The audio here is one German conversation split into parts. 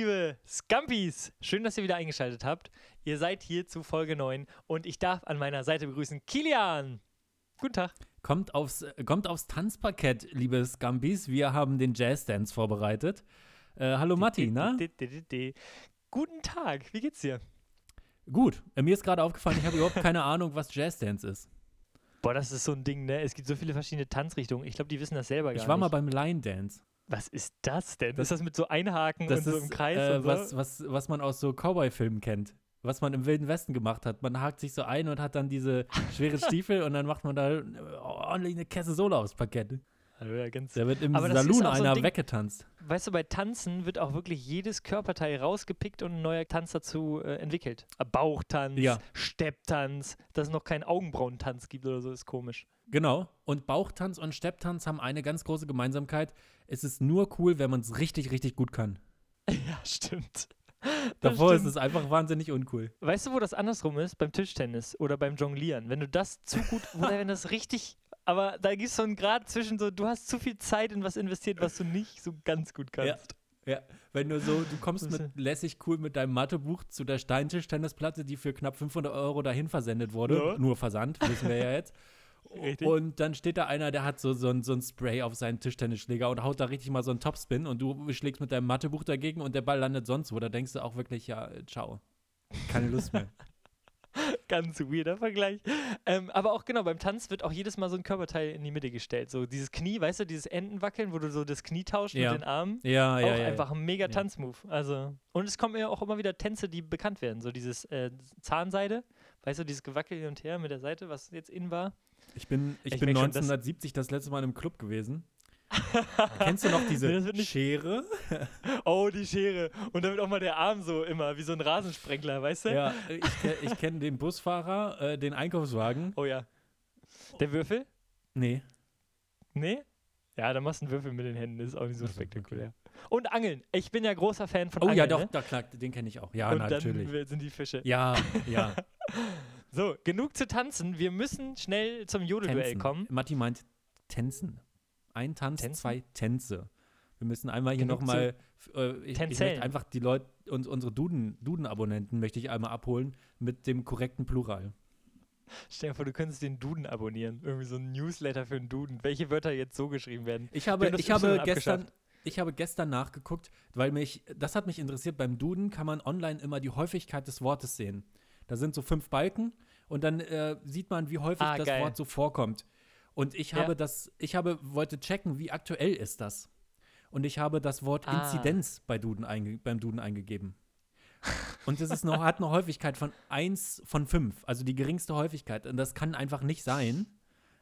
liebe Scampis! Schön, dass ihr wieder eingeschaltet habt. Ihr seid hier zu Folge 9 und ich darf an meiner Seite begrüßen Kilian. Guten Tag. Kommt aufs, kommt aufs Tanzparkett, liebe Scampis. Wir haben den Jazz-Dance vorbereitet. Äh, hallo Matti, na? Guten Tag, wie geht's dir? Gut, äh, mir ist gerade aufgefallen, ich habe überhaupt keine Ahnung, was Jazz-Dance ist. Boah, das ist so ein Ding, ne? Es gibt so viele verschiedene Tanzrichtungen. Ich glaube, die wissen das selber gar nicht. Ich war mal beim Line Dance. Was ist das denn? Das ist das mit so Einhaken das und so ist, im Kreis? Äh, und so? was, was, was man aus so Cowboy-Filmen kennt. Was man im Wilden Westen gemacht hat. Man hakt sich so ein und hat dann diese schweren Stiefel und dann macht man da ordentlich eine Kesse Sohle aufs Parkett. Also ja, Da wird im Saloon so ein einer Ding- weggetanzt. Weißt du, bei Tanzen wird auch wirklich jedes Körperteil rausgepickt und ein neuer Tanz dazu äh, entwickelt. Bauchtanz, Ja. Stepptanz, dass es noch keinen Augenbrauentanz gibt oder so, ist komisch. Genau. Und Bauchtanz und Stepptanz haben eine ganz große Gemeinsamkeit. Es ist nur cool, wenn man es richtig, richtig gut kann. Ja, stimmt. Davor ist es einfach wahnsinnig uncool. Weißt du, wo das andersrum ist? Beim Tischtennis oder beim Jonglieren. Wenn du das zu gut, oder wenn das richtig, aber da gibt es so einen Grad zwischen so, du hast zu viel Zeit in was investiert, was du nicht so ganz gut kannst. Ja, wenn du so, du kommst mit lässig cool mit deinem Mathebuch zu der Steintischtennisplatte, die für knapp 500 Euro dahin versendet wurde. Ja. Nur Versand, wissen wir ja jetzt. Richtig. Und dann steht da einer, der hat so, so, ein, so ein Spray auf seinen Tischtennisschläger und haut da richtig mal so einen Topspin und du schlägst mit deinem Mathebuch dagegen und der Ball landet sonst wo. Da denkst du auch wirklich, ja, äh, ciao. Keine Lust mehr. Ganz weirder Vergleich. Ähm, aber auch genau, beim Tanz wird auch jedes Mal so ein Körperteil in die Mitte gestellt. So dieses Knie, weißt du, dieses Entenwackeln, wo du so das Knie tauscht Ja. mit den Armen. Ja, auch ja, ja. einfach ein mega. Tanzmove. Also, und es kommen ja auch immer wieder Tänze, die bekannt werden. So dieses äh, Zahnseide, weißt du, dieses Gewackel hin und her mit der Seite, was jetzt in war. Ich bin, ich Ich bin merk schon, das- 1970 das letzte Mal im Club gewesen. Kennst du noch diese Schere? Oh, die Schere. Und wird auch mal der Arm so immer, wie so ein Rasensprengler, weißt du? Ja, ich, ich kenne den Busfahrer, äh, den Einkaufswagen. Oh ja. Der Würfel? Nee. Nee? Ja, dann machst du einen Würfel mit den Händen, das ist auch nicht so spektakulär. Und Angeln. Ich bin ja großer Fan von Oh Angeln. ja, doch, ne? da, klar, den kenne ich auch. Ja, Und natürlich. dann sind die Fische. Ja, ja. So, genug zu tanzen. Wir müssen schnell zum Jodelduell kommen. Matti meint Tänzen. Ein Tanz, Tänzen? zwei Tänze. Wir müssen einmal hier nochmal, äh, ich, ich möchte einfach die Leute, uns, unsere Duden, Duden-Abonnenten möchte ich einmal abholen mit dem korrekten Plural. Stell dir vor, du könntest den Duden abonnieren. Irgendwie so ein Newsletter für den Duden. Welche Wörter jetzt so geschrieben werden. Ich habe, ich habe gestern, ich habe gestern nachgeguckt, weil mich, das hat mich interessiert, beim Duden kann man online immer die Häufigkeit des Wortes sehen. Da sind so fünf Balken und dann äh, sieht man, wie häufig Ah, das geil. Wort so vorkommt. Und ich Ja. habe das, ich habe, wollte checken, wie aktuell ist das. Und ich habe das Wort Ah. Inzidenz bei Duden einge beim Duden eingegeben. Und das ist noch, hat eine Häufigkeit von 1 von 5, also die geringste Häufigkeit. Und das kann einfach nicht sein.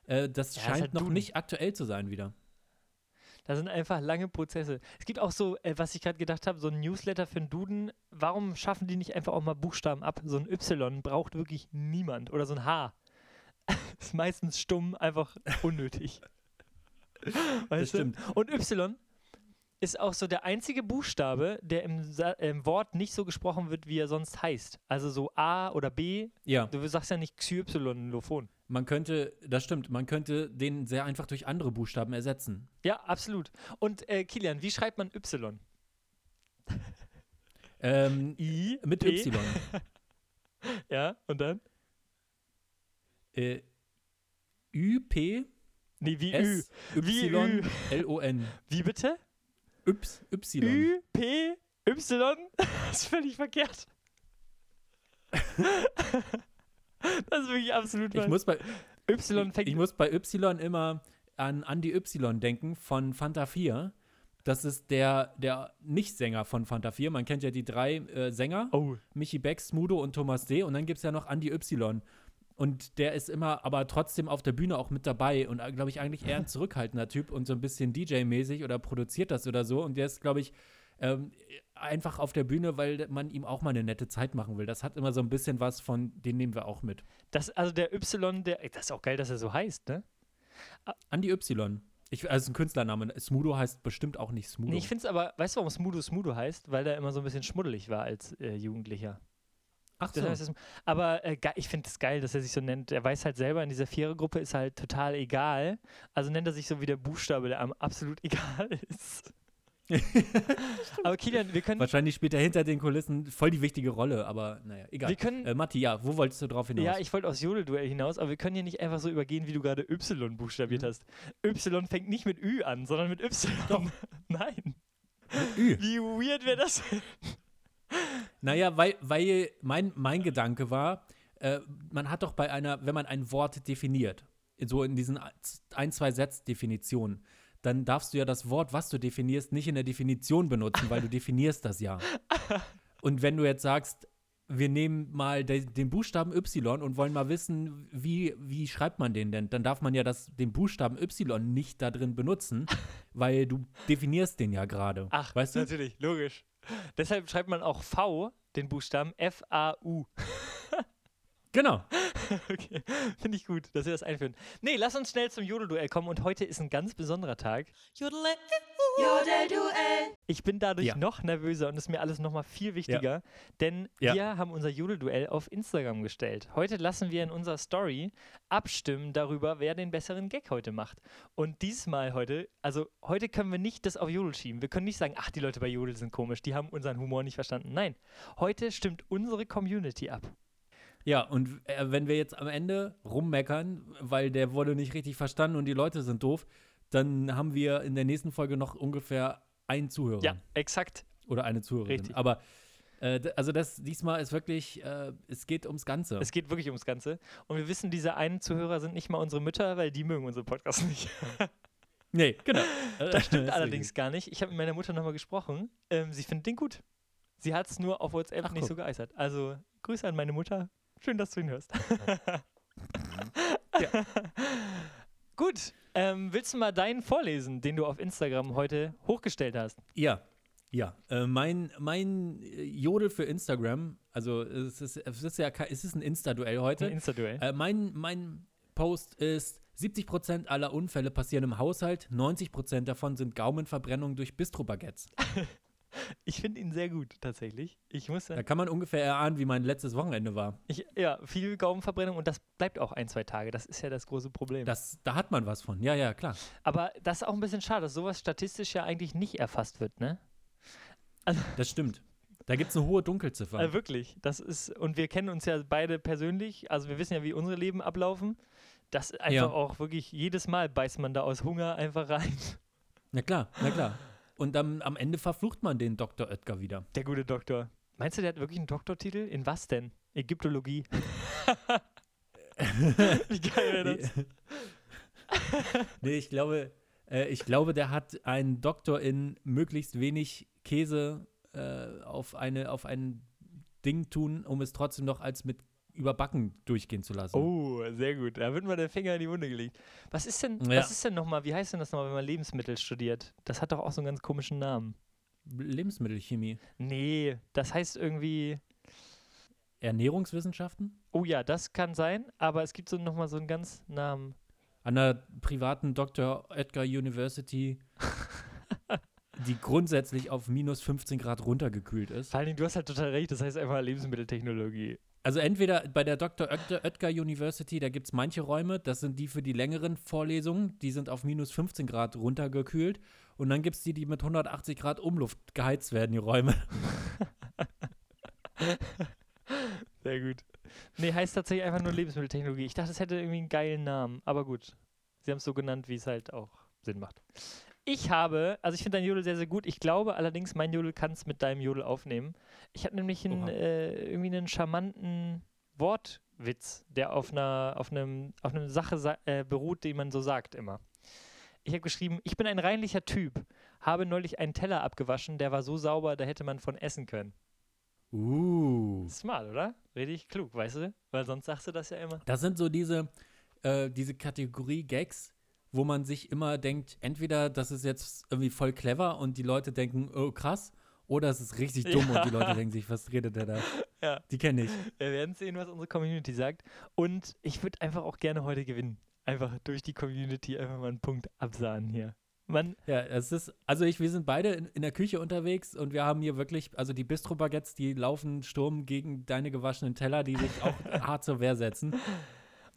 Äh, das Ja, scheint halt noch Duden. nicht aktuell zu sein wieder. Da sind einfach lange Prozesse. Es gibt auch so, äh, was ich gerade gedacht habe, so ein Newsletter für den Duden. Warum schaffen die nicht einfach auch mal Buchstaben ab? So ein Y braucht wirklich niemand. Oder so ein H. ist meistens stumm, einfach unnötig. Weißt du? stimmt. Und Y ist auch so der einzige Buchstabe, der im, Sa im Wort nicht so gesprochen wird, wie er sonst heißt. Also so A oder B. Ja. Du sagst ja nicht XY-Lophon. Man könnte, das stimmt, man könnte den sehr einfach durch andere Buchstaben ersetzen. Ja, absolut. Und äh, Kilian, wie schreibt man Y? Ähm, I mit P? Y. Ja, und dann? äh, Ü, P, Nee, wie S, Wie Y, Ü. L, O, N. Wie bitte? Yps, Y. Ü, P, Y? Das ist völlig verkehrt. das ist wirklich absolut Ich falsch. muss, bei, Y ich, ich muss bei Y immer an Andy Y denken von Fanta 4. Das ist der, der Nicht-Sänger von Fanta 4. Man kennt ja die drei äh, Sänger. Oh, Michi Beck, Smudo und Thomas D. Und dann gibt es ja noch Andy Y. Und der ist immer aber trotzdem auf der Bühne auch mit dabei und, glaube ich, eigentlich eher ein zurückhaltender Typ und so ein bisschen DJ-mäßig oder produziert das oder so. Und der ist, glaube ich, ähm, einfach auf der Bühne, weil man ihm auch mal eine nette Zeit machen will. Das hat immer so ein bisschen was von, den nehmen wir auch mit. das, also der Y, der, das ist auch geil, dass er so heißt, ne? Andy Y. Ich, also ein Künstlername. Smudo heißt bestimmt auch nicht Smudo. Nee, ich finde es aber, weißt du, warum Smudo Smudo heißt? Weil er immer so ein bisschen schmuddelig war als äh, Jugendlicher. Ach Das heißt, es- aber äh, ich finde es geil, dass er sich so nennt. Er weiß halt selber, in dieser Vierergruppe ist halt total egal. Also nennt er sich so wie der Buchstabe, der einem absolut egal ist. aber Kilian, wir können. Wahrscheinlich spielt er hinter den Kulissen voll die wichtige Rolle, aber naja, egal. Wir können äh, Matti, ja, wo wolltest du drauf hinaus? Ja, ich wollte aus Jodelduell hinaus, aber wir können hier nicht einfach so übergehen, wie du gerade Y buchstabiert Mhm. hast. Y fängt nicht mit Ü an, sondern mit Y. Doch. Nein. Ü. Wie weird wäre das? Naja, weil, weil mein, mein Gedanke war, äh, man hat doch bei einer, wenn man ein Wort definiert, so in diesen ein, zwei Satzdefinitionen, dann darfst du ja das Wort, was du definierst, nicht in der Definition benutzen, weil du definierst das ja. Und wenn du jetzt sagst, wir nehmen mal de, den Buchstaben Y und wollen mal wissen, wie, wie schreibt man den denn, dann darf man ja das, den Buchstaben Y nicht da drin benutzen, weil du definierst den ja gerade. Ach, weißt du? natürlich, logisch. Deshalb schreibt man auch V, den Buchstaben F-A-U. Genau. okay, finde ich gut, dass wir das einführen. Nee, lass uns schnell zum Jodelduell kommen und heute ist ein ganz besonderer Tag. Jodelduell. Ich bin dadurch Ja. noch nervöser und es ist mir alles nochmal viel wichtiger, denn Ja. wir haben unser Jodelduell auf Instagram gestellt. Heute lassen wir in unserer Story abstimmen darüber, wer den besseren Gag heute macht. Und diesmal heute, also heute können wir nicht das auf Jodel schieben. Wir können nicht sagen, ach, die Leute bei Jodel sind komisch, die haben unseren Humor nicht verstanden. Nein, heute stimmt unsere Community ab. Ja, und äh, wenn wir jetzt am Ende rummeckern, weil der wurde nicht richtig verstanden und die Leute sind doof, dann haben wir in der nächsten Folge noch ungefähr einen Zuhörer. Ja, exakt. Oder eine Zuhörerin. Richtig. Aber äh, also das diesmal ist wirklich, äh, es geht ums Ganze. Es geht wirklich ums Ganze. Und wir wissen, diese einen Zuhörer sind nicht mal unsere Mütter, weil die mögen unseren Podcast nicht. nee, genau. Das stimmt allerdings gar nicht. Ich habe mit meiner Mutter nochmal gesprochen. Ähm, sie findet den gut. Sie hat es nur auf WhatsApp Ach, nicht guck. so geäußert. Also Grüße an meine Mutter. Schön, dass du ihn hörst. Gut. Ähm, willst du mal deinen vorlesen, den du auf Instagram heute hochgestellt hast? Ja, ja. Äh, mein mein äh, Jodel für Instagram, also es ist, es ist ja es ist ein Insta-Duell heute. Ein Insta-Duell. Äh, mein, mein Post ist, 70% aller Unfälle passieren im Haushalt, 90% davon sind Gaumenverbrennungen durch Bistro-Baguettes. Ich finde ihn sehr gut, tatsächlich. Ich muss Da kann man ungefähr erahnen, wie mein letztes Wochenende war. ich, ja, viel Gaumenverbrennung und das bleibt auch ein, zwei Tage. Das ist ja das große Problem. Das, da hat man was von. Ja, ja, klar. Aber das ist auch ein bisschen schade, dass sowas statistisch ja eigentlich nicht erfasst wird, ne? Das stimmt. Da gibt es eine hohe Dunkelziffer. Äh, wirklich. Das ist, und wir kennen uns ja beide persönlich, also wir wissen ja, wie unsere Leben ablaufen. Das ist einfach Ja. auch wirklich, jedes Mal beißt man da aus Hunger einfach rein. na klar, na klar. Und dann am Ende verflucht man den Dr. Oetker wieder. Der gute Doktor. Meinst du, der hat wirklich einen Doktortitel? In was denn? Ägyptologie. wie geil wäre das? nee, ich glaube, äh, ich glaube, der hat einen Doktor in möglichst wenig Käse äh, auf, eine, auf ein Ding tun, um es trotzdem noch als mit überbacken durchgehen zu lassen. Oh, sehr gut. Da wird mal der Finger in die Wunde gelegt. Was ist denn, Ja. was ist denn nochmal, wie heißt denn das nochmal, wenn man Lebensmittel studiert? Das hat doch auch so einen ganz komischen Namen. Lebensmittelchemie. Nee, das heißt irgendwie, Ernährungswissenschaften? oh ja, das kann sein, aber es gibt so nochmal so einen ganz Namen. An der privaten Dr. Oetker University, die grundsätzlich auf minus 15 Grad runtergekühlt ist. Vor allen Dingen, du hast halt total recht, das heißt einfach Lebensmitteltechnologie. Also entweder bei der Dr. Oetker, University, da gibt es manche Räume, das sind die für die längeren Vorlesungen, die sind auf minus 15 Grad runtergekühlt. Und dann gibt es die, die mit 180 Grad Umluft geheizt werden, die Räume. Sehr gut. Nee, heißt tatsächlich einfach nur Lebensmitteltechnologie. Ich dachte, es hätte irgendwie einen geilen Namen, aber gut. Sie haben es so genannt, wie es halt auch Sinn macht. Ich habe, also ich finde dein Jodel sehr, sehr gut. Ich glaube allerdings, mein Jodel kann es mit deinem Jodel aufnehmen. Ich habe nämlich einen, äh, irgendwie einen charmanten Wortwitz, der auf einer, auf einem, auf einer Sache sa- äh, beruht, die man so sagt immer. Ich habe geschrieben, ich bin ein reinlicher Typ, habe neulich einen Teller abgewaschen, der war so sauber, da hätte man von essen können. Uh. Smart, oder? Richtig klug, weißt du? Weil sonst sagst du das ja immer. Das sind so diese, äh, diese Kategorie Gags, wo man sich immer denkt, entweder das ist jetzt irgendwie voll clever und die Leute denken, oh krass, oder es ist richtig dumm Ja. und die Leute denken sich, was redet der da? Ja. Die kenne ich. Wir werden sehen, was unsere Community sagt. Und ich würde einfach auch gerne heute gewinnen. Einfach durch die Community einfach mal einen Punkt absahen hier. Man, Ja, es ist, also ich, wir sind beide in, in der Küche unterwegs und wir haben hier wirklich, also die Bistro-Baguettes, die laufen Sturm gegen deine gewaschenen Teller, die sich auch hart zur Wehr setzen.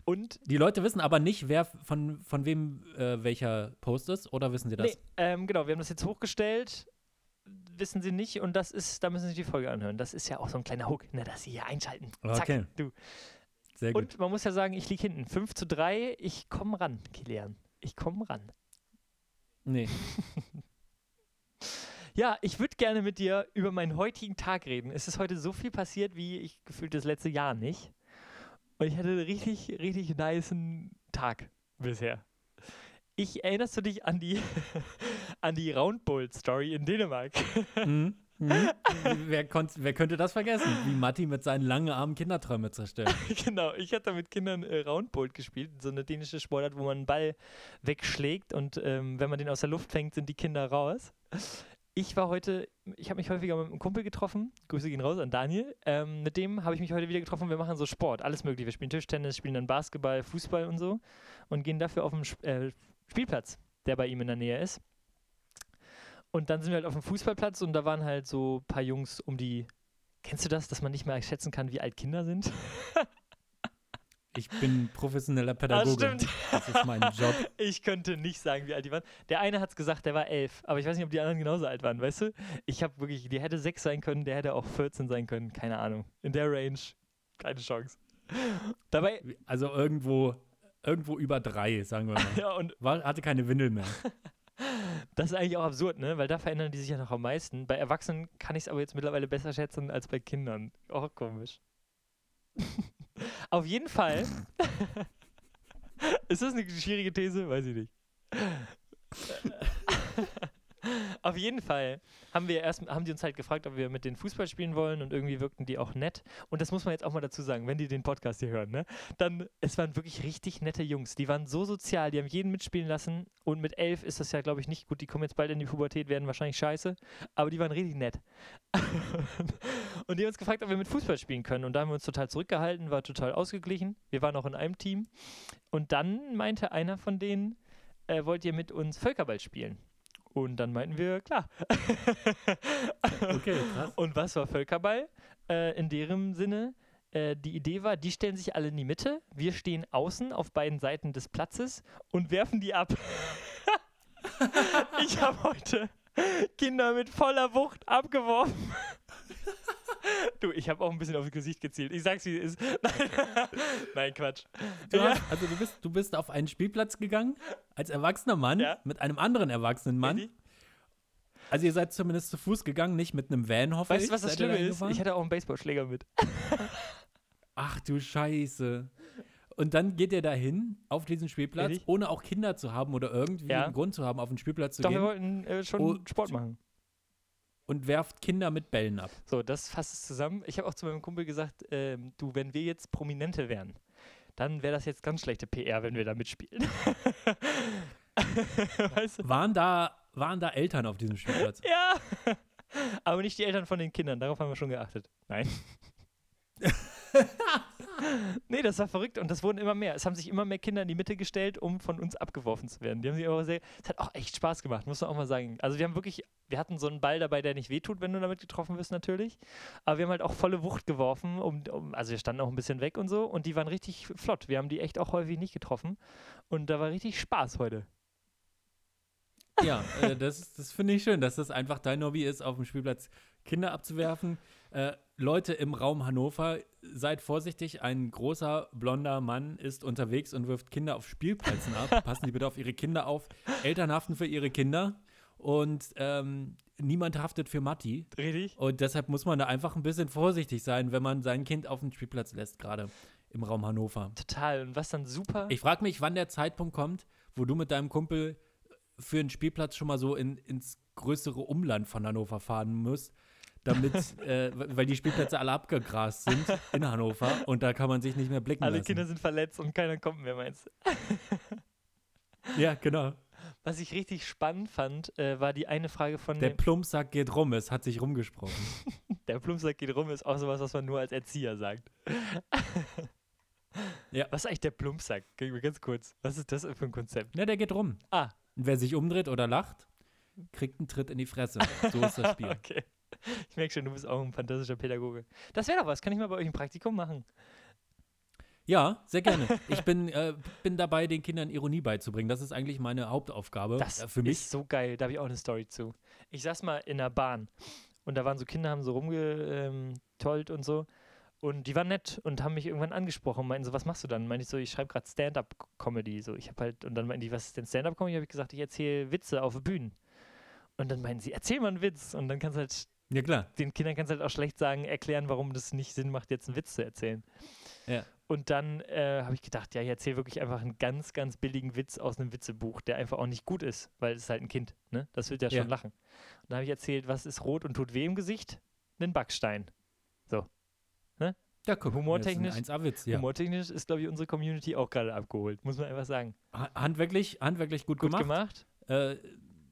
Und Die Leute wissen aber nicht, wer von, von wem äh, welcher Post ist, oder wissen sie das? nee, ähm, genau, wir haben das jetzt hochgestellt. wissen sie nicht und das ist, da müssen sie die Folge anhören. Das ist ja auch so ein kleiner Hook, ne, dass sie hier einschalten. Zack, Okay. du. Sehr gut. Und man muss ja sagen, ich liege hinten. 5 zu 3, ich komme ran, Kilian. Ich komme ran. Nee. Ja, ich würde gerne mit dir über meinen heutigen Tag reden. Es ist heute so viel passiert, wie ich gefühlt das letzte Jahr nicht. Und ich hatte einen richtig, richtig niceen Tag bisher. Ich erinnerst du dich an die, an die Roundbowl-Story in Dänemark? Mhm. Mhm. wer, konnt, wer könnte das vergessen? Wie Matti mit seinen langen Armen Kinderträume zerstört. genau, ich hatte mit Kindern äh, Roundbolt gespielt, so eine dänische Sportart, wo man einen Ball wegschlägt und ähm, wenn man den aus der Luft fängt, sind die Kinder raus. Ich war heute, ich habe mich häufiger mit einem Kumpel getroffen, Grüße gehen raus an Daniel, ähm, mit dem habe ich mich heute wieder getroffen, wir machen so Sport, alles mögliche, wir spielen Tischtennis, spielen dann Basketball, Fußball und so und gehen dafür auf den äh, Spielplatz, der bei ihm in der Nähe ist. Und dann sind wir halt auf dem Fußballplatz und da waren halt so ein paar Jungs um die, kennst du das, dass man nicht mehr schätzen kann, wie alt Kinder sind? Ich bin professioneller Pädagoge. stimmt. Das ist mein Job. Ich könnte nicht sagen, wie alt die waren. Der eine hat es gesagt, der war elf, aber ich weiß nicht, ob die anderen genauso alt waren, weißt du? Ich habe wirklich, die hätte sechs sein können, der hätte auch 14 sein können, keine Ahnung. In der Range, keine Chance. Dabei, Also irgendwo, irgendwo über drei, sagen wir mal. ja, und War, hatte keine Windel mehr. das ist eigentlich auch absurd, ne? Weil da verändern die sich ja noch am meisten. Bei Erwachsenen kann ich es aber jetzt mittlerweile besser schätzen als bei Kindern. Auch komisch. Auf jeden Fall. ist das eine schwierige These? Weiß ich nicht. Auf jeden Fall haben wir erst, haben die uns halt gefragt, ob wir mit denen Fußball spielen wollen und irgendwie wirkten die auch nett. Und das muss man jetzt auch mal dazu sagen, wenn die den Podcast hier hören, ne? Dann, es waren wirklich richtig nette Jungs. Die waren so sozial, die haben jeden mitspielen lassen. Und mit elf ist das ja, glaube ich, nicht gut. Die kommen jetzt bald in die Pubertät, werden wahrscheinlich scheiße. Aber die waren richtig nett. und die haben uns gefragt, ob wir mit Fußball spielen können. Und da haben wir uns total zurückgehalten, war total ausgeglichen. Wir waren auch in einem Team. Und dann meinte einer von denen, äh, wollt ihr mit uns Völkerball spielen? Und dann meinten wir, klar. Okay, krass. Und was war Völkerball? Äh, in deren Sinne, äh, die Idee war, die stellen sich alle in die Mitte, wir stehen außen auf beiden Seiten des Platzes und werfen die ab. ich habe heute Kinder mit voller Wucht abgeworfen. Du, ich habe auch ein bisschen aufs Gesicht gezielt. Ich sag's, wie es ist. Nein, Nein Quatsch. Du Ja. hast, also du bist, du bist auf einen Spielplatz gegangen als erwachsener Mann Ja. mit einem anderen erwachsenen Mann. Also ihr seid zumindest zu Fuß gegangen, nicht mit einem Van, hoffe Weißt ich. du, was das Schlimme ist? Ich hatte auch einen Baseballschläger mit. Ach du Scheiße. Und dann geht ihr dahin auf diesen Spielplatz, Ehrlich? ohne auch Kinder zu haben oder irgendwie Ja. einen Grund zu haben, auf den Spielplatz zu Doch, wir gehen wollten äh, schon Oh, Sport machen. Und werft Kinder mit Bällen ab. So, das fasst es zusammen. Ich habe auch zu meinem Kumpel gesagt, ähm, du, wenn wir jetzt Prominente wären, dann wäre das jetzt ganz schlechte PR, wenn wir da mitspielen. weißt du? Waren da, waren da Eltern auf diesem Spielplatz? Ja. Aber nicht die Eltern von den Kindern, darauf haben wir schon geachtet. Nein. Nee, das war verrückt und das wurden immer mehr. Es haben sich immer mehr Kinder in die Mitte gestellt, um von uns abgeworfen zu werden. Die haben sich aber sehr, es hat auch echt Spaß gemacht, muss man auch mal sagen. Also wir haben wirklich, wir hatten so einen Ball dabei, der nicht wehtut, wenn du damit getroffen wirst natürlich. Aber wir haben halt auch volle Wucht geworfen, um, um, also wir standen auch ein bisschen weg und so und die waren richtig flott. Wir haben die echt auch häufig nicht getroffen und da war richtig Spaß heute. Ja, äh, das, das finde ich schön, dass das einfach dein Hobby ist, auf dem Spielplatz Kinder abzuwerfen. Äh, Leute im Raum Hannover, seid vorsichtig, ein großer blonder Mann ist unterwegs und wirft Kinder auf Spielplätzen ab. Passen Sie bitte auf Ihre Kinder auf. Eltern haften für ihre Kinder und ähm, niemand haftet für Matti. Richtig? Und deshalb muss man da einfach ein bisschen vorsichtig sein, wenn man sein Kind auf den Spielplatz lässt, gerade im Raum Hannover. Total. Und was dann super. Ich frage mich, wann der Zeitpunkt kommt, wo du mit deinem Kumpel für einen Spielplatz schon mal so in, ins größere Umland von Hannover fahren musst, damit, äh, weil die Spielplätze alle abgegrast sind in Hannover und da kann man sich nicht mehr blicken Alle lassen. Kinder sind verletzt und keiner kommt mehr, meinst du? ja, genau. Was ich richtig spannend fand, äh, war die eine Frage von Der Plumpsack geht rum, es hat sich rumgesprochen. der Plumpsack geht rum, ist auch sowas, was man nur als Erzieher sagt. Ja. Was ist eigentlich der Plumpsack? Ganz kurz. Was ist das für ein Konzept? Ja, der geht rum. Ah, Und wer sich umdreht oder lacht, kriegt einen Tritt in die Fresse. So ist das Spiel. okay. Ich merke schon, du bist auch ein fantastischer Pädagoge. Das wäre doch was. Kann ich mal bei euch ein Praktikum machen? Ja, sehr gerne. Ich bin, äh, bin dabei, den Kindern Ironie beizubringen. Das ist eigentlich meine Hauptaufgabe Das äh, für mich. ist so geil. Da habe ich auch eine Story zu. Ich saß mal in der Bahn und da waren so Kinder, haben so rumgetollt und so. Und die waren nett und haben mich irgendwann angesprochen und meinten so, was machst du dann? Meinte ich so, ich schreibe gerade Stand-up-Comedy. So, ich habe halt, und dann meinten die, was ist denn Stand-up-Comedy? Habe ich gesagt, ich erzähle Witze auf Bühnen. Und dann meinten sie, erzähl mal einen Witz. Und dann kannst du halt, Ja, klar. den Kindern kannst du halt auch schlecht sagen, erklären, warum das nicht Sinn macht, jetzt einen Witz zu erzählen. Ja. Und dann äh, habe ich gedacht, ja, ich erzähle wirklich einfach einen ganz, ganz billigen Witz aus einem Witzebuch, der einfach auch nicht gut ist, weil es ist halt ein Kind, ne? Das wird ja Ja. schon lachen. Und dann habe ich erzählt, was ist rot und tut weh im Gesicht? Ein Backstein. Ja, guck, Humortechnisch- das ist ein 1A-Witz, ja. Humortechnisch ist, glaube ich, unsere Community auch gerade abgeholt, muss man einfach sagen. Ha- Handwerklich, handwerklich gut, Gut gemacht. gemacht. Äh,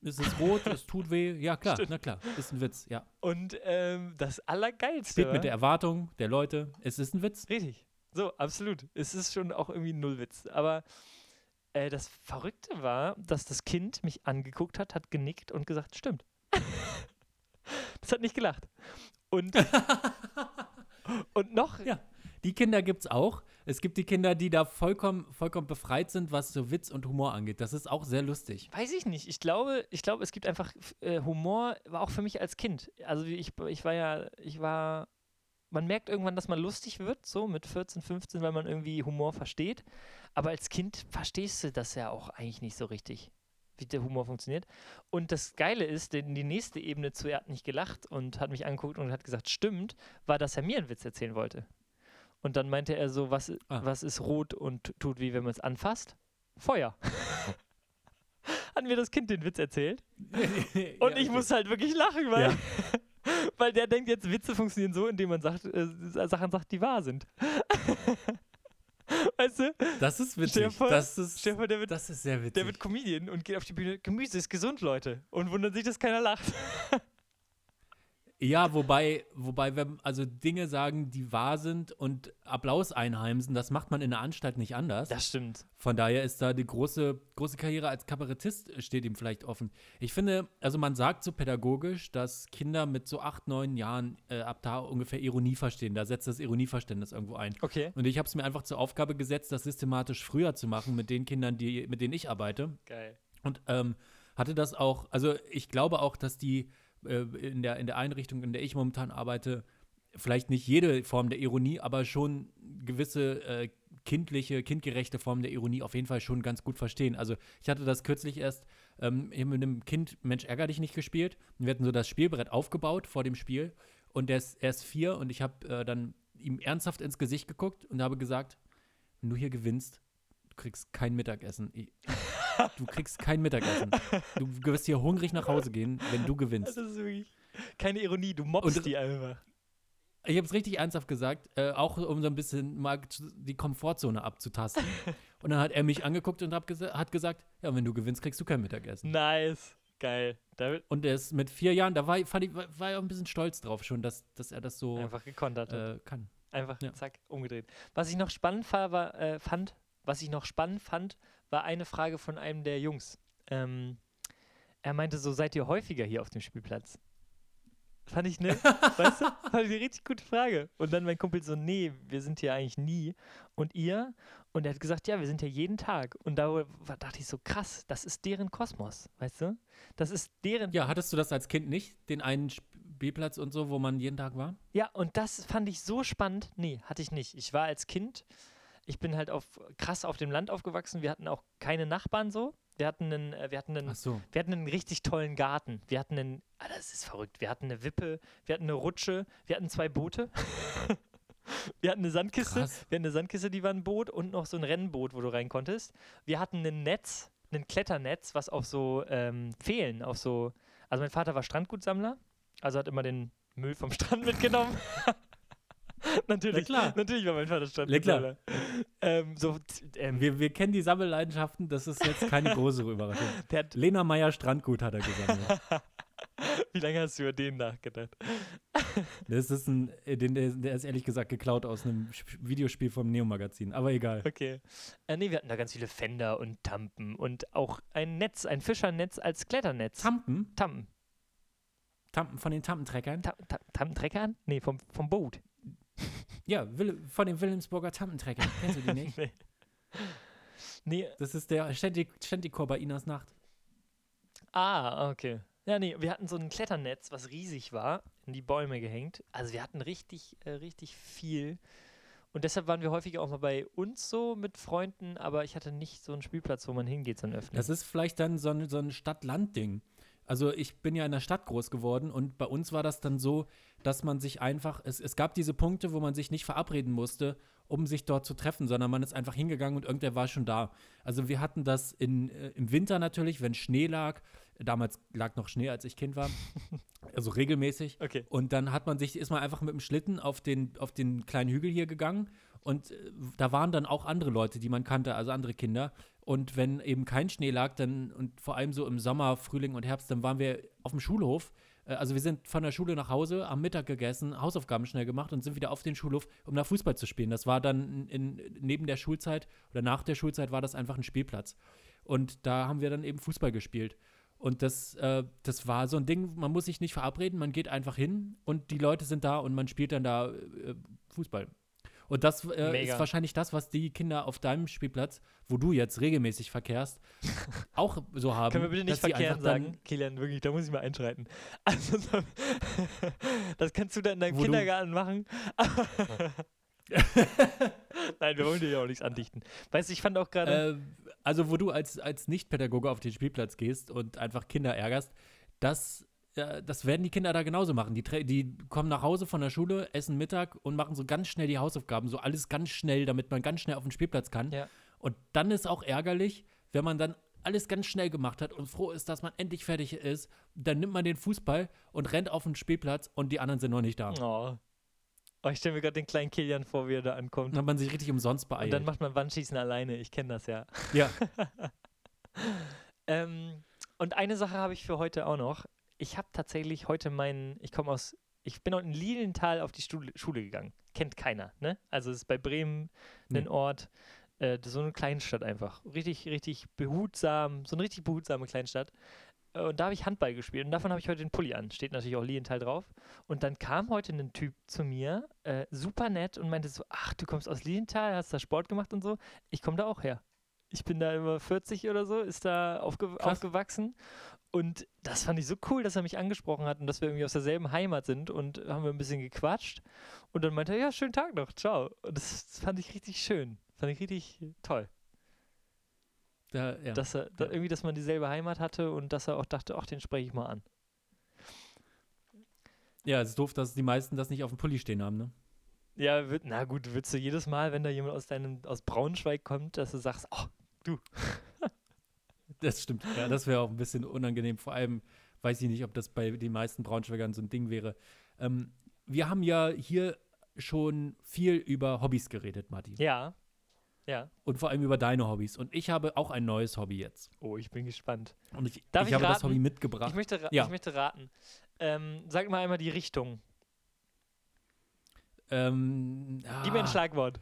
es ist rot, es tut weh. Ja, klar, Stimmt. na klar. Ist ein Witz, ja. Und ähm, das Allergeilste Spielt war, mit der Erwartung der Leute. Es ist ein Witz. Richtig. So, absolut. Es ist schon auch irgendwie ein Nullwitz. Aber äh, das Verrückte war, dass das Kind mich angeguckt hat, hat genickt und gesagt, stimmt. das hat nicht gelacht. Und, und noch, Ja. Die Kinder gibt es auch. Es gibt die Kinder, die da vollkommen, vollkommen befreit sind, was so Witz und Humor angeht. Das ist auch sehr lustig. weiß ich nicht. Ich glaube, ich glaube, es gibt einfach äh, Humor, war auch für mich als Kind. Also ich, ich war ja, ich war, man merkt irgendwann, dass man lustig wird, so mit 14, 15, weil man irgendwie Humor versteht. Aber als Kind verstehst du das ja auch eigentlich nicht so richtig, wie der Humor funktioniert. Und das Geile ist, denn die nächste Ebene zu, er hat nicht gelacht und hat mich angeguckt und hat gesagt, stimmt, war, dass er mir einen Witz erzählen wollte. Und dann meinte er so, was, Ah. was ist rot und tut wie, wenn man es anfasst? Feuer. hat mir das Kind den Witz erzählt. Und ich muss halt wirklich lachen, weil, Ja. weil der denkt jetzt, Witze funktionieren so, indem man sagt, äh, Sachen sagt, die wahr sind. weißt du? Das ist witzig. vor- das, ist, vor, der wird, das ist sehr witzig. der wird Comedian und geht auf die Bühne. Gemüse ist gesund, Leute. Und wundert sich, dass keiner lacht. Ja, wobei, wobei, wenn also Dinge sagen, die wahr sind und Applaus einheimsen, das macht man in der Anstalt nicht anders. Das stimmt. Von daher ist da die große, große Karriere als Kabarettist äh, steht ihm vielleicht offen. Ich finde, also man sagt so pädagogisch, dass Kinder mit so acht, neun Jahren äh, ab da ungefähr Ironie verstehen. Da setzt das Ironieverständnis irgendwo ein. Okay. Und ich habe es mir einfach zur Aufgabe gesetzt, das systematisch früher zu machen mit den Kindern, die, mit denen ich arbeite. Geil. Und ähm, hatte das auch, also ich glaube auch, dass die äh, in, der, in der Einrichtung, in der ich momentan arbeite, vielleicht nicht jede Form der Ironie, aber schon gewisse äh, kindliche, kindgerechte Formen der Ironie auf jeden Fall schon ganz gut verstehen. Also ich hatte das kürzlich erst ähm, mit einem Kind Mensch ärger dich nicht gespielt. Und wir hatten so das Spielbrett aufgebaut vor dem Spiel und der ist, er ist vier und ich habe äh, dann ihm ernsthaft ins Gesicht geguckt und habe gesagt, wenn du hier gewinnst, du kriegst kein Mittagessen. Du kriegst kein Mittagessen. Du wirst hier hungrig nach Hause gehen, wenn du Das gewinnst. ist wirklich keine Ironie, du mobst Und- die einfach. Ich habe es richtig ernsthaft gesagt, äh, auch um so ein bisschen mal die Komfortzone abzutasten. Und dann hat er mich angeguckt und gesa hat gesagt, ja, wenn du gewinnst, kriegst du kein Mittagessen. Nice. Geil. Da wird Und er ist mit vier Jahren, da war, fand ich, war war er auch ein bisschen stolz drauf schon, dass, dass er das so einfach gekontert. äh, kann. Einfach Ja. zack, umgedreht. Was ich noch spannend fa- war, äh, fand, was ich noch spannend fand, war eine Frage von einem der Jungs. Ähm, er meinte so, seid ihr häufiger hier auf dem Spielplatz? Fand ich, ne? weißt du? Fand ich eine richtig gute Frage. Und dann mein Kumpel so, nee, wir sind hier eigentlich nie. Und ihr? Und er hat gesagt, ja, wir sind hier jeden Tag. Und da war- dachte ich so, krass, das ist deren Kosmos, weißt du? Das ist deren Ja, hattest du das als Kind nicht, den einen Spielplatz und so, wo man jeden Tag war? Ja, und das fand ich so spannend. Nee, hatte ich nicht. Ich war als Kind, ich bin halt auf krass auf dem Land aufgewachsen. Wir hatten auch keine Nachbarn so. Wir hatten einen, äh, wir hatten einen, so. wir hatten einen richtig tollen Garten. Wir hatten einen, ah, das ist verrückt. Wir hatten eine Wippe, wir hatten eine Rutsche, wir hatten zwei Boote. wir hatten eine Sandkiste, Krass. wir hatten eine Sandkiste, die war ein Boot und noch so ein Rennboot, wo du rein konntest. Wir hatten ein Netz, ein Kletternetz, was auf so ähm, Pfählen, auf so, also mein Vater war Strandgutsammler, also hat immer den Müll vom Strand mitgenommen. natürlich, Na klar. natürlich war mein Vater. Strandgutsammler. Ähm, so, ähm, Wir, wir kennen die Sammelleidenschaften, das ist jetzt keine große Überraschung. der hat, Lena Meyer Strandgut hat er gesammelt. wie lange hast du über den nachgedacht? Das ist ein, äh, den, der, ist ehrlich gesagt geklaut aus einem Sp- Videospiel vom Neo-Magazin, aber egal. Okay. Äh, nee, wir hatten da ganz viele Fender und Tampen und auch ein Netz, ein Fischernetz als Kletternetz. Tampen? Tampen. Tampen von den Tampentreckern? Tam, Tam, Tampentreckern? Nee, vom, vom Boot. Ja, Will von den Wilhelmsburger Tantentrecker. Kennst du die nicht? nee. nee. Das ist der Ständigchor bei Inas Nacht. Ah, okay. Ja, nee, wir hatten so ein Kletternetz, was riesig war, in die Bäume gehängt. Also wir hatten richtig, äh, richtig viel. Und deshalb waren wir häufiger auch mal bei uns so mit Freunden, aber ich hatte nicht so einen Spielplatz, wo man hingeht, so ein öffentlich. Das ist vielleicht dann so ein, so ein Stadt-Land-Ding. Also ich bin ja in der Stadt groß geworden und bei uns war das dann so, dass man sich einfach, es, es gab diese Punkte, wo man sich nicht verabreden musste, um sich dort zu treffen, sondern man ist einfach hingegangen und irgendwer war schon da. Also wir hatten das in, äh, im Winter natürlich, wenn Schnee lag. Damals lag noch Schnee, als ich Kind war. also regelmäßig. Okay. Und dann hat man sich, ist man einfach mit dem Schlitten auf den, auf den kleinen Hügel hier gegangen und äh, da waren dann auch andere Leute, die man kannte, also andere Kinder. Und wenn eben kein Schnee lag, dann und vor allem so im Sommer, Frühling und Herbst, dann waren wir auf dem Schulhof. Äh, also wir sind von der Schule nach Hause, am Mittag gegessen, Hausaufgaben schnell gemacht und sind wieder auf den Schulhof, um da Fußball zu spielen. Das war dann in, neben der Schulzeit oder nach der Schulzeit war das einfach ein Spielplatz. Und da haben wir dann eben Fußball gespielt. Und das, äh, das war so ein Ding, man muss sich nicht verabreden, man geht einfach hin und die Leute sind da und man spielt dann da äh, Fußball. Und das äh, ist wahrscheinlich das, was die Kinder auf deinem Spielplatz, wo du jetzt regelmäßig verkehrst, auch so haben. Können wir bitte nicht verkehren sagen, Kilian, wirklich, da muss ich mal einschreiten. Also, das kannst du dann in deinem wo Kindergarten machen. Nein, wir wollen dir ja auch nichts andichten. Weißt du, ich fand auch gerade. Äh, also, wo du als, als Nicht-Pädagoge auf den Spielplatz gehst und einfach Kinder ärgerst, das das werden die Kinder da genauso machen. Die, die kommen nach Hause von der Schule, essen Mittag und machen so ganz schnell die Hausaufgaben, so alles ganz schnell, damit man ganz schnell auf den Spielplatz kann. Ja. Und dann ist auch ärgerlich, wenn man dann alles ganz schnell gemacht hat und froh ist, dass man endlich fertig ist, dann nimmt man den Fußball und rennt auf den Spielplatz und die anderen sind noch nicht da. Oh. Oh, ich stelle mir gerade den kleinen Kilian vor, wie er da ankommt. Dann hat man sich richtig umsonst beeilt. Und dann macht man Wandschießen alleine. Ich kenne das ja. Ja. ähm, und eine Sache habe ich für heute auch noch ich habe tatsächlich heute meinen, ich komme aus, ich bin in Lilienthal auf die Schule, Schule gegangen. Kennt keiner, ne? Also es ist bei Bremen ein mhm. Ort, äh, so eine Kleinstadt einfach. Richtig, richtig behutsam, so eine richtig behutsame Kleinstadt. Äh, und da habe ich Handball gespielt und davon habe ich heute den Pulli an. Steht natürlich auch Lilienthal drauf. Und dann kam heute ein Typ zu mir, äh, super nett, und meinte so: Ach, du kommst aus Lilienthal, hast da Sport gemacht und so. Ich komme da auch her. Ich bin da über 40 oder so, ist da aufge Krass. aufgewachsen und das fand ich so cool, dass er mich angesprochen hat und dass wir irgendwie aus derselben Heimat sind und haben wir ein bisschen gequatscht. Und dann meinte er, ja, schönen Tag noch, ciao. Und das, das fand ich richtig schön. Fand ich richtig toll. Da, ja. Dass er, da, irgendwie, dass man dieselbe Heimat hatte und dass er auch dachte, ach, den spreche ich mal an. Ja, es ist doof, dass die meisten das nicht auf dem Pulli stehen haben, ne? Ja, na gut, würdest du jedes Mal, wenn da jemand aus deinem, aus Braunschweig kommt, dass du sagst, ach, du. Das stimmt. Ja, das wäre auch ein bisschen unangenehm. Vor allem weiß ich nicht, ob das bei den meisten Braunschweigern so ein Ding wäre. Ähm, wir haben ja hier schon viel über Hobbys geredet, Martin. Ja. Ja. Und vor allem über deine Hobbys. Und ich habe auch ein neues Hobby jetzt. Oh, ich bin gespannt. Und ich, Darf ich, ich habe raten? das Hobby mitgebracht. Ich möchte, ra ja. ich möchte raten. Ähm, sag mal einmal die Richtung. Ähm, Gib mir ein ah. Schlagwort.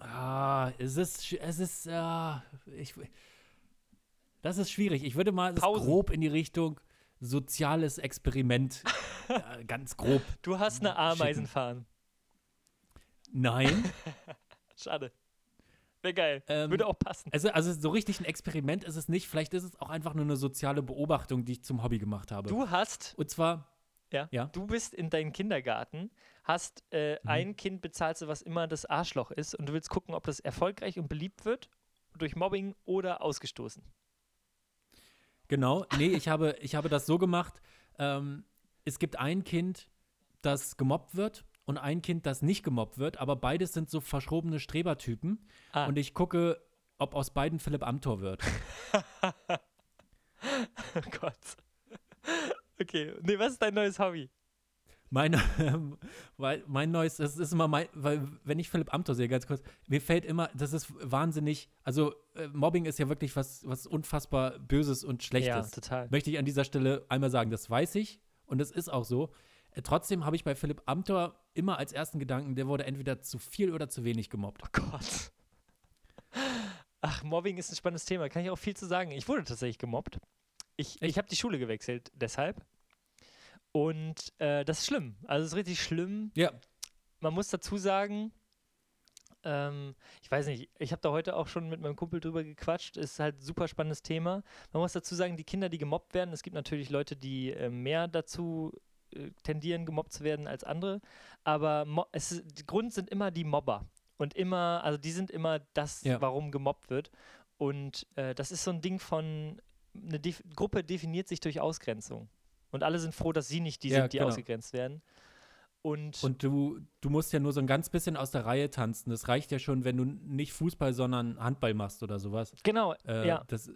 Ah, es ist, es ist, äh, ich, das ist schwierig. Ich würde mal grob in die Richtung soziales Experiment, äh, ganz grob. Du hast eine Ameisenfahren. Nein. Schade. Wäre geil. Ähm, Würde auch passen. Also, also so richtig ein Experiment ist es nicht. Vielleicht ist es auch einfach nur eine soziale Beobachtung, die ich zum Hobby gemacht habe. Du hast. Und zwar. Ja. ja. Du bist in deinem Kindergarten hast äh, mhm. ein Kind bezahlst du, was immer das Arschloch ist und du willst gucken, ob das erfolgreich und beliebt wird durch Mobbing oder ausgestoßen. Genau, nee, ich habe, ich habe das so gemacht, ähm, es gibt ein Kind, das gemobbt wird und ein Kind, das nicht gemobbt wird, aber beides sind so verschrobene Strebertypen ah. und ich gucke, ob aus beiden Philipp Amthor wird. oh Gott. Okay, nee, was ist dein neues Hobby? Mein, weil mein neues, das ist immer mein, weil wenn ich Philipp Amthor sehe, ganz kurz, mir fällt immer, das ist wahnsinnig, also äh, Mobbing ist ja wirklich was, was unfassbar Böses und Schlechtes. Ja, total. Möchte ich an dieser Stelle einmal sagen, das weiß ich und das ist auch so. Äh, trotzdem habe ich bei Philipp Amthor immer als ersten Gedanken, der wurde entweder zu viel oder zu wenig gemobbt. Oh Gott. Ach, Mobbing ist ein spannendes Thema, kann ich auch viel zu sagen. Ich wurde tatsächlich gemobbt. Ich, ich habe die Schule gewechselt, deshalb. Und äh, das ist schlimm. Also es ist richtig schlimm. Ja. Man muss dazu sagen, ähm, ich weiß nicht, ich habe da heute auch schon mit meinem Kumpel drüber gequatscht. Ist halt ein super spannendes Thema. Man muss dazu sagen, die Kinder, die gemobbt werden, es gibt natürlich Leute, die äh, mehr dazu äh, tendieren, gemobbt zu werden als andere. Aber Mo es ist, Grund sind immer die Mobber. Und immer, also die sind immer das, Ja. warum gemobbt wird. Und äh, das ist so ein Ding von, eine Def Gruppe definiert sich durch Ausgrenzung. Und alle sind froh, dass sie nicht die Ja, sind, die genau. ausgegrenzt werden. Und, Und du, du musst ja nur so ein ganz bisschen aus der Reihe tanzen. Das reicht ja schon, wenn du nicht Fußball, sondern Handball machst oder sowas. genau, Äh, ja. Das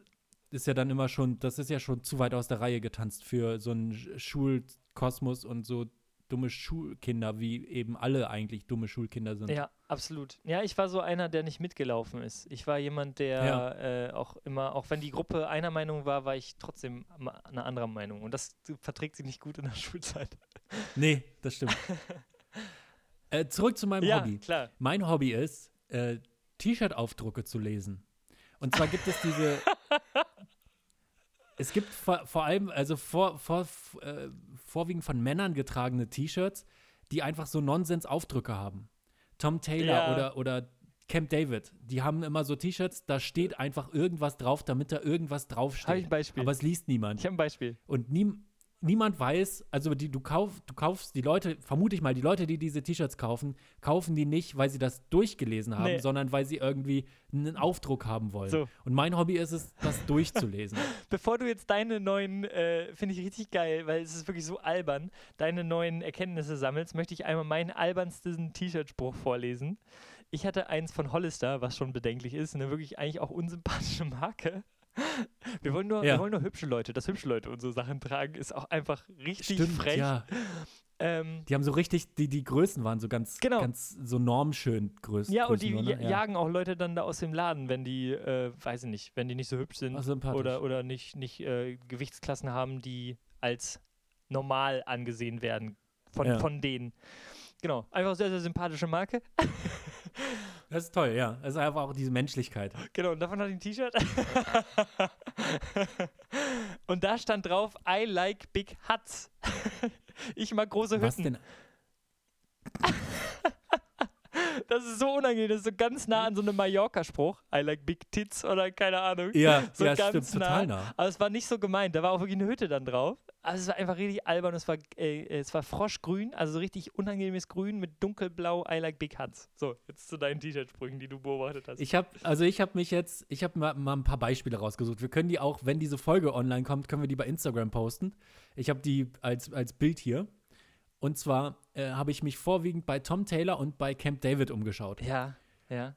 ist ja dann immer schon, das ist ja schon zu weit aus der Reihe getanzt für so einen Sch- Schulkosmos und so dumme Schulkinder, wie eben alle eigentlich dumme Schulkinder sind. Ja, absolut. Ja, ich war so einer, der nicht mitgelaufen ist. Ich war jemand, der Ja. äh, auch immer, auch wenn die Gruppe einer Meinung war, war ich trotzdem einer anderen Meinung. Und das verträgt sich nicht gut in der Schulzeit. Nee, das stimmt. äh, zurück zu meinem ja, Hobby. klar. Mein Hobby ist, äh, T-Shirt-Aufdrucke zu lesen. Und zwar gibt es diese. es gibt vor, vor allem, also vor, vor, äh, vorwiegend von Männern getragene T-Shirts, die einfach so Nonsens-Aufdrücke haben. Tom Taylor Ja. oder, oder Camp David, die haben immer so T-Shirts, da steht einfach irgendwas drauf, damit da irgendwas Habe ich draufsteht. ein Beispiel. Aber es liest niemand. ich habe ein Beispiel. Und niem, niemand weiß, also die, du, kauf, du kaufst die Leute, vermute ich mal, die Leute, die diese T-Shirts kaufen, kaufen die nicht, weil sie das durchgelesen haben, Nee. sondern weil sie irgendwie einen Aufdruck haben wollen. So. Und mein Hobby ist es, das durchzulesen. Bevor du jetzt deine neuen, äh, finde ich richtig geil, weil es ist wirklich so albern, deine neuen Erkenntnisse sammelst, möchte ich einmal meinen albernsten T-Shirt-Spruch vorlesen. Ich hatte eins von Hollister, was schon bedenklich ist, eine wirklich eigentlich auch unsympathische Marke. Wir wollen nur, Ja. wir wollen nur hübsche Leute. Dass hübsche Leute unsere Sachen tragen, ist auch einfach richtig Stimmt, frech. ja. Ähm, Die haben so richtig, die, die Größen waren so ganz, Genau. ganz so normschön Größen. ja, und die ja- ne? jagen auch Leute dann da aus dem Laden, wenn die, äh, weiß ich nicht, wenn die nicht so hübsch sind Ach, oder, oder nicht, nicht äh, Gewichtsklassen haben, die als normal angesehen werden von, Ja. von denen. Genau, einfach sehr, sehr sympathische Marke. Das ist toll, ja. Das ist einfach auch diese Menschlichkeit. Genau, und davon hatte ich ein T-Shirt. und da stand drauf, I like big huts. ich mag große Was Hütten. denn? Das ist so unangenehm, das ist so ganz nah an so einem Mallorca-Spruch. I like big tits oder keine Ahnung. Ja, so ja ganz stimmt, nah. total nah. Aber es war nicht so gemeint, da war auch wirklich eine Hütte dann drauf. Also es war einfach richtig albern, es war, äh, es war froschgrün, also so richtig unangenehmes Grün mit dunkelblau, I like big huts. So, jetzt zu deinen T-Shirt-Sprüchen, die du beobachtet hast. Ich habe, also ich habe mich jetzt, ich habe mal, mal ein paar Beispiele rausgesucht. Wir können die auch, wenn diese Folge online kommt, können wir die bei Instagram posten. Ich habe die als, als Bild hier. Und zwar äh, habe ich mich vorwiegend bei Tom Taylor und bei Camp David umgeschaut. ja, ja.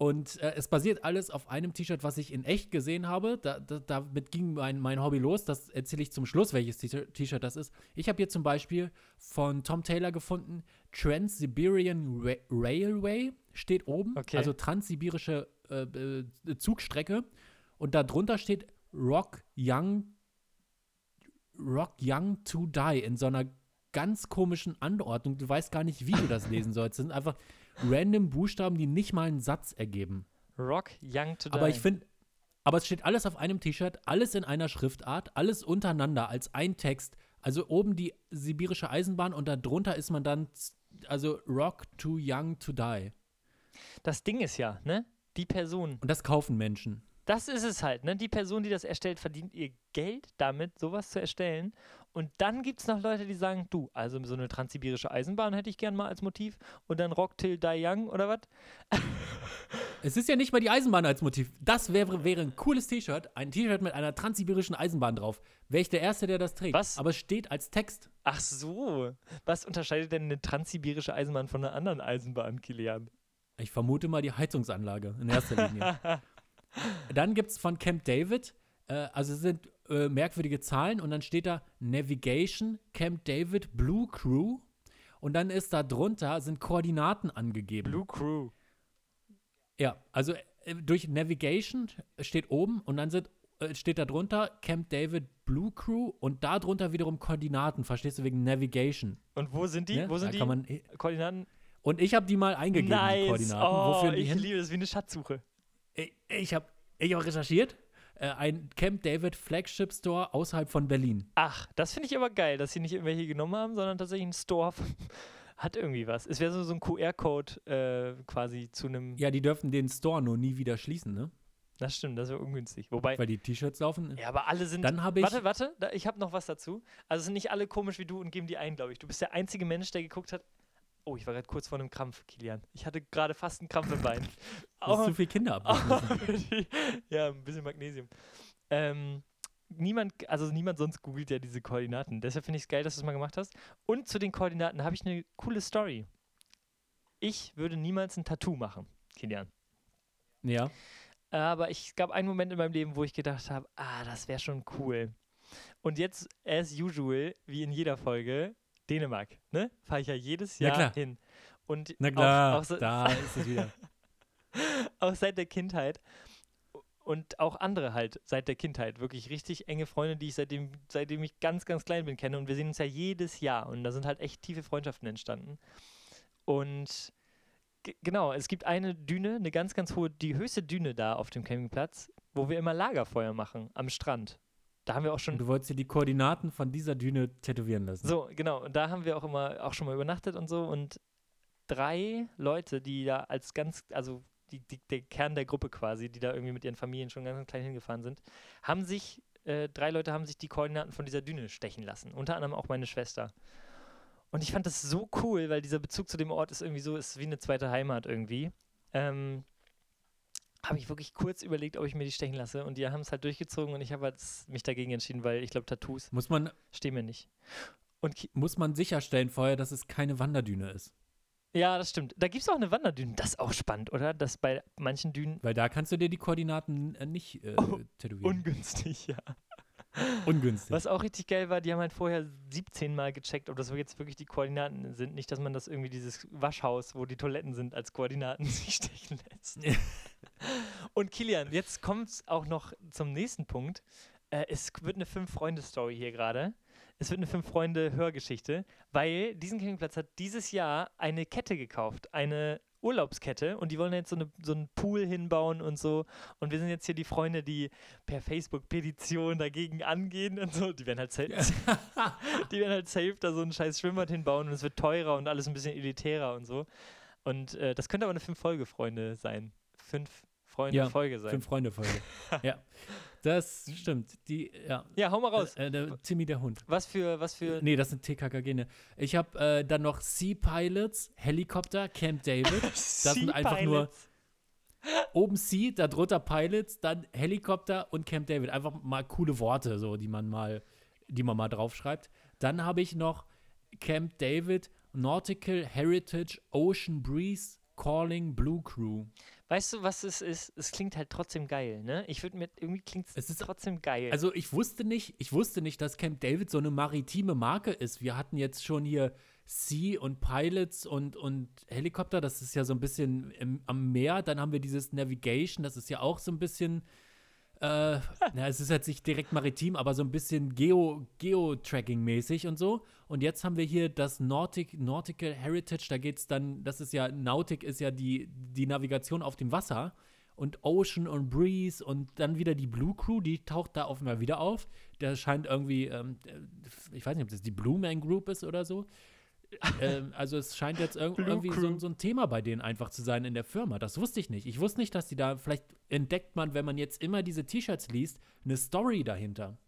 Und äh, es basiert alles auf einem T-Shirt, was ich in echt gesehen habe. Da, da, damit ging mein, mein Hobby los. Das erzähle ich zum Schluss, welches T-Shirt das ist. Ich habe hier zum Beispiel von Tom Taylor gefunden, Trans-Siberian Ra Railway steht oben. Okay. Also transsibirische äh, äh, Zugstrecke. Und darunter steht Rock Young, Rock Young to Die in so einer ganz komischen Anordnung. Du weißt gar nicht, wie du das lesen sollst. Das sind einfach random Buchstaben, die nicht mal einen Satz ergeben. Rock Young to Die. Aber ich finde, aber es steht alles auf einem T-Shirt, alles in einer Schriftart, alles untereinander als ein Text. Also oben die sibirische Eisenbahn und darunter ist man dann, also Rock too young to die. Das Ding ist ja, ne? Die Person, Und das kaufen Menschen. das ist es halt, ne? Die Person, die das erstellt, verdient ihr Geld damit, sowas zu erstellen. Und dann gibt es noch Leute, die sagen, du, also so eine transsibirische Eisenbahn hätte ich gern mal als Motiv. Und dann Rock Till Die Young oder was? Es ist ja nicht mal die Eisenbahn als Motiv. Das wäre, wäre ein cooles T-Shirt, ein T-Shirt mit einer transsibirischen Eisenbahn drauf. Wäre ich der Erste, der das trägt. Was? Aber es steht als Text. Ach so. Was unterscheidet denn eine transsibirische Eisenbahn von einer anderen Eisenbahn, Kilian? Ich vermute mal die Heizungsanlage in erster Linie. dann gibt es von Camp David, äh, also es sind äh, merkwürdige Zahlen und dann steht da Navigation, Camp David, Blue Crew und dann ist da drunter, sind Koordinaten angegeben. Blue Crew. Ja, also äh, durch Navigation steht oben und dann sind, äh, steht da drunter Camp David, Blue Crew und da drunter wiederum Koordinaten, verstehst du, wegen Navigation. Und wo sind die? Ne? Wo sind da die man, Koordinaten? und ich habe die mal eingegeben, die nice. Koordinaten. Oh, Wo führen die ich hin? liebe das wie eine Schatzsuche. Ich, ich habe ich hab recherchiert. Äh, ein Camp David Flagship Store außerhalb von Berlin. Ach, das finde ich aber geil, dass sie nicht irgendwelche genommen haben, sondern tatsächlich ein Store hat irgendwie was. Es wäre so, so ein QR-Code äh, quasi zu einem. Ja, die dürfen den Store nur nie wieder schließen, ne? Das stimmt, das wäre ungünstig. Wobei. Weil die T-Shirts laufen. Ja, aber alle sind. Dann habe ich. Warte, warte, da, ich habe noch was dazu. Also sind nicht alle komisch wie du und geben die ein, glaube ich. Du bist der einzige Mensch, der geguckt hat. Oh, ich war gerade kurz vor einem Krampf, Kilian. Ich hatte gerade fast einen Krampf im Bein. Hast zu viel Kinder ab. ja, ein bisschen Magnesium. Ähm, niemand, also niemand sonst googelt ja diese Koordinaten. Deshalb finde ich es geil, dass du es mal gemacht hast. Und zu den Koordinaten habe ich eine coole Story. Ich würde niemals ein Tattoo machen, Kilian. Ja. Aber ich, es gab einen Moment in meinem Leben, wo ich gedacht habe, ah, das wäre schon cool. Und jetzt, as usual, wie in jeder Folge, Dänemark, ne? Fahre ich ja jedes Jahr klar. hin. Und Na klar, auch, auch so, da ist es wieder. auch seit der Kindheit und auch andere halt seit der Kindheit. Wirklich richtig enge Freunde, die ich seitdem, seitdem ich ganz, ganz klein bin, kenne. Und wir sehen uns ja jedes Jahr. Und da sind halt echt tiefe Freundschaften entstanden. Und genau, es gibt eine Düne, eine ganz, ganz hohe, die höchste Düne da auf dem Campingplatz, wo wir immer Lagerfeuer machen, am Strand. Da haben wir auch schon du wolltest dir die Koordinaten von dieser Düne tätowieren lassen. so, genau. Und da haben wir auch immer auch schon mal übernachtet und so. Und drei Leute, die da als ganz, also die, die, der Kern der Gruppe quasi, die da irgendwie mit ihren Familien schon ganz, ganz klein hingefahren sind, haben sich, äh, drei Leute haben sich die Koordinaten von dieser Düne stechen lassen. Unter anderem auch meine Schwester. Und ich fand das so cool, weil dieser Bezug zu dem Ort ist irgendwie so, ist wie eine zweite Heimat irgendwie. Ähm, habe ich wirklich kurz überlegt, ob ich mir die stechen lasse. Und die haben es halt durchgezogen und ich habe halt mich dagegen entschieden, weil ich glaube, Tattoos Muss man, stehen mir nicht. Und Ki muss man sicherstellen vorher, dass es keine Wanderdüne ist. Ja, das stimmt. Da gibt es auch eine Wanderdüne. Das ist auch spannend, oder? Dass bei manchen Dünen Weil da kannst du dir die Koordinaten äh, nicht äh, Oh, tätowieren. ungünstig, ja. Ungünstig. Was auch richtig geil war, die haben halt vorher 17 Mal gecheckt, ob das jetzt wirklich die Koordinaten sind. Nicht, dass man das irgendwie dieses Waschhaus, wo die Toiletten sind, als Koordinaten sich stechen lässt. Und Kilian, jetzt kommt es auch noch zum nächsten Punkt. Äh, es wird eine Fünf-Freunde-Story hier gerade. Es wird eine Fünf-Freunde-Hörgeschichte, weil diesen Campingplatz hat dieses Jahr eine Kette gekauft. Eine Urlaubskette und die wollen jetzt so, eine, so einen Pool hinbauen und so. Und wir sind jetzt hier die Freunde, die per Facebook-Petition dagegen angehen und so. Die werden halt safe, die werden halt safe da so ein scheiß Schwimmbad hinbauen und es wird teurer und alles ein bisschen elitärer und so. Und äh, das könnte aber eine Fünf-Folge-Freunde sein. Fünf Ja, Freunde-Folge sein. Fünf Freunde Folge. ja. Das stimmt. Die, ja. Ja, hau mal raus. Äh, der Timmy der Hund. Was für, was für. Nee, das sind TKKG. Ne. Ich habe äh, dann noch Sea Pilots, Helikopter, Camp David. Das sind einfach nur oben Sea, darunter Pilots, dann Helikopter und Camp David. Einfach mal coole Worte, so, die man mal, die man mal draufschreibt. Dann habe ich noch Camp David, Nautical Heritage, Ocean Breeze, Calling, Blue Crew. Weißt du, was es ist? Es klingt halt trotzdem geil, ne? Ich würde mir, irgendwie klingt Es es ist- trotzdem geil. Also ich wusste nicht, ich wusste nicht, dass Camp David so eine maritime Marke ist. Wir hatten jetzt schon hier Sea und Pilots und, und Helikopter, das ist ja so ein bisschen im, am Meer. Dann haben wir dieses Navigation, das ist ja auch so ein bisschen, äh, na, es ist jetzt nicht direkt maritim, aber so ein bisschen Geo, Geo-Tracking-mäßig und so. Und jetzt haben wir hier das Nautic, Nautical Heritage, da geht es dann, das ist ja, Nautic ist ja die, die Navigation auf dem Wasser. Und Ocean und Breeze und dann wieder die Blue Crew, die taucht da einmal wieder auf. Der scheint irgendwie, ähm, ich weiß nicht, ob das die Blue Man Group ist oder so. Ähm, also es scheint jetzt irg Blue irgendwie so, ein- so ein Thema bei denen einfach zu sein in der Firma. Das wusste ich nicht. Ich wusste nicht, dass die da, vielleicht entdeckt man, wenn man jetzt immer diese T-Shirts liest, eine Story dahinter.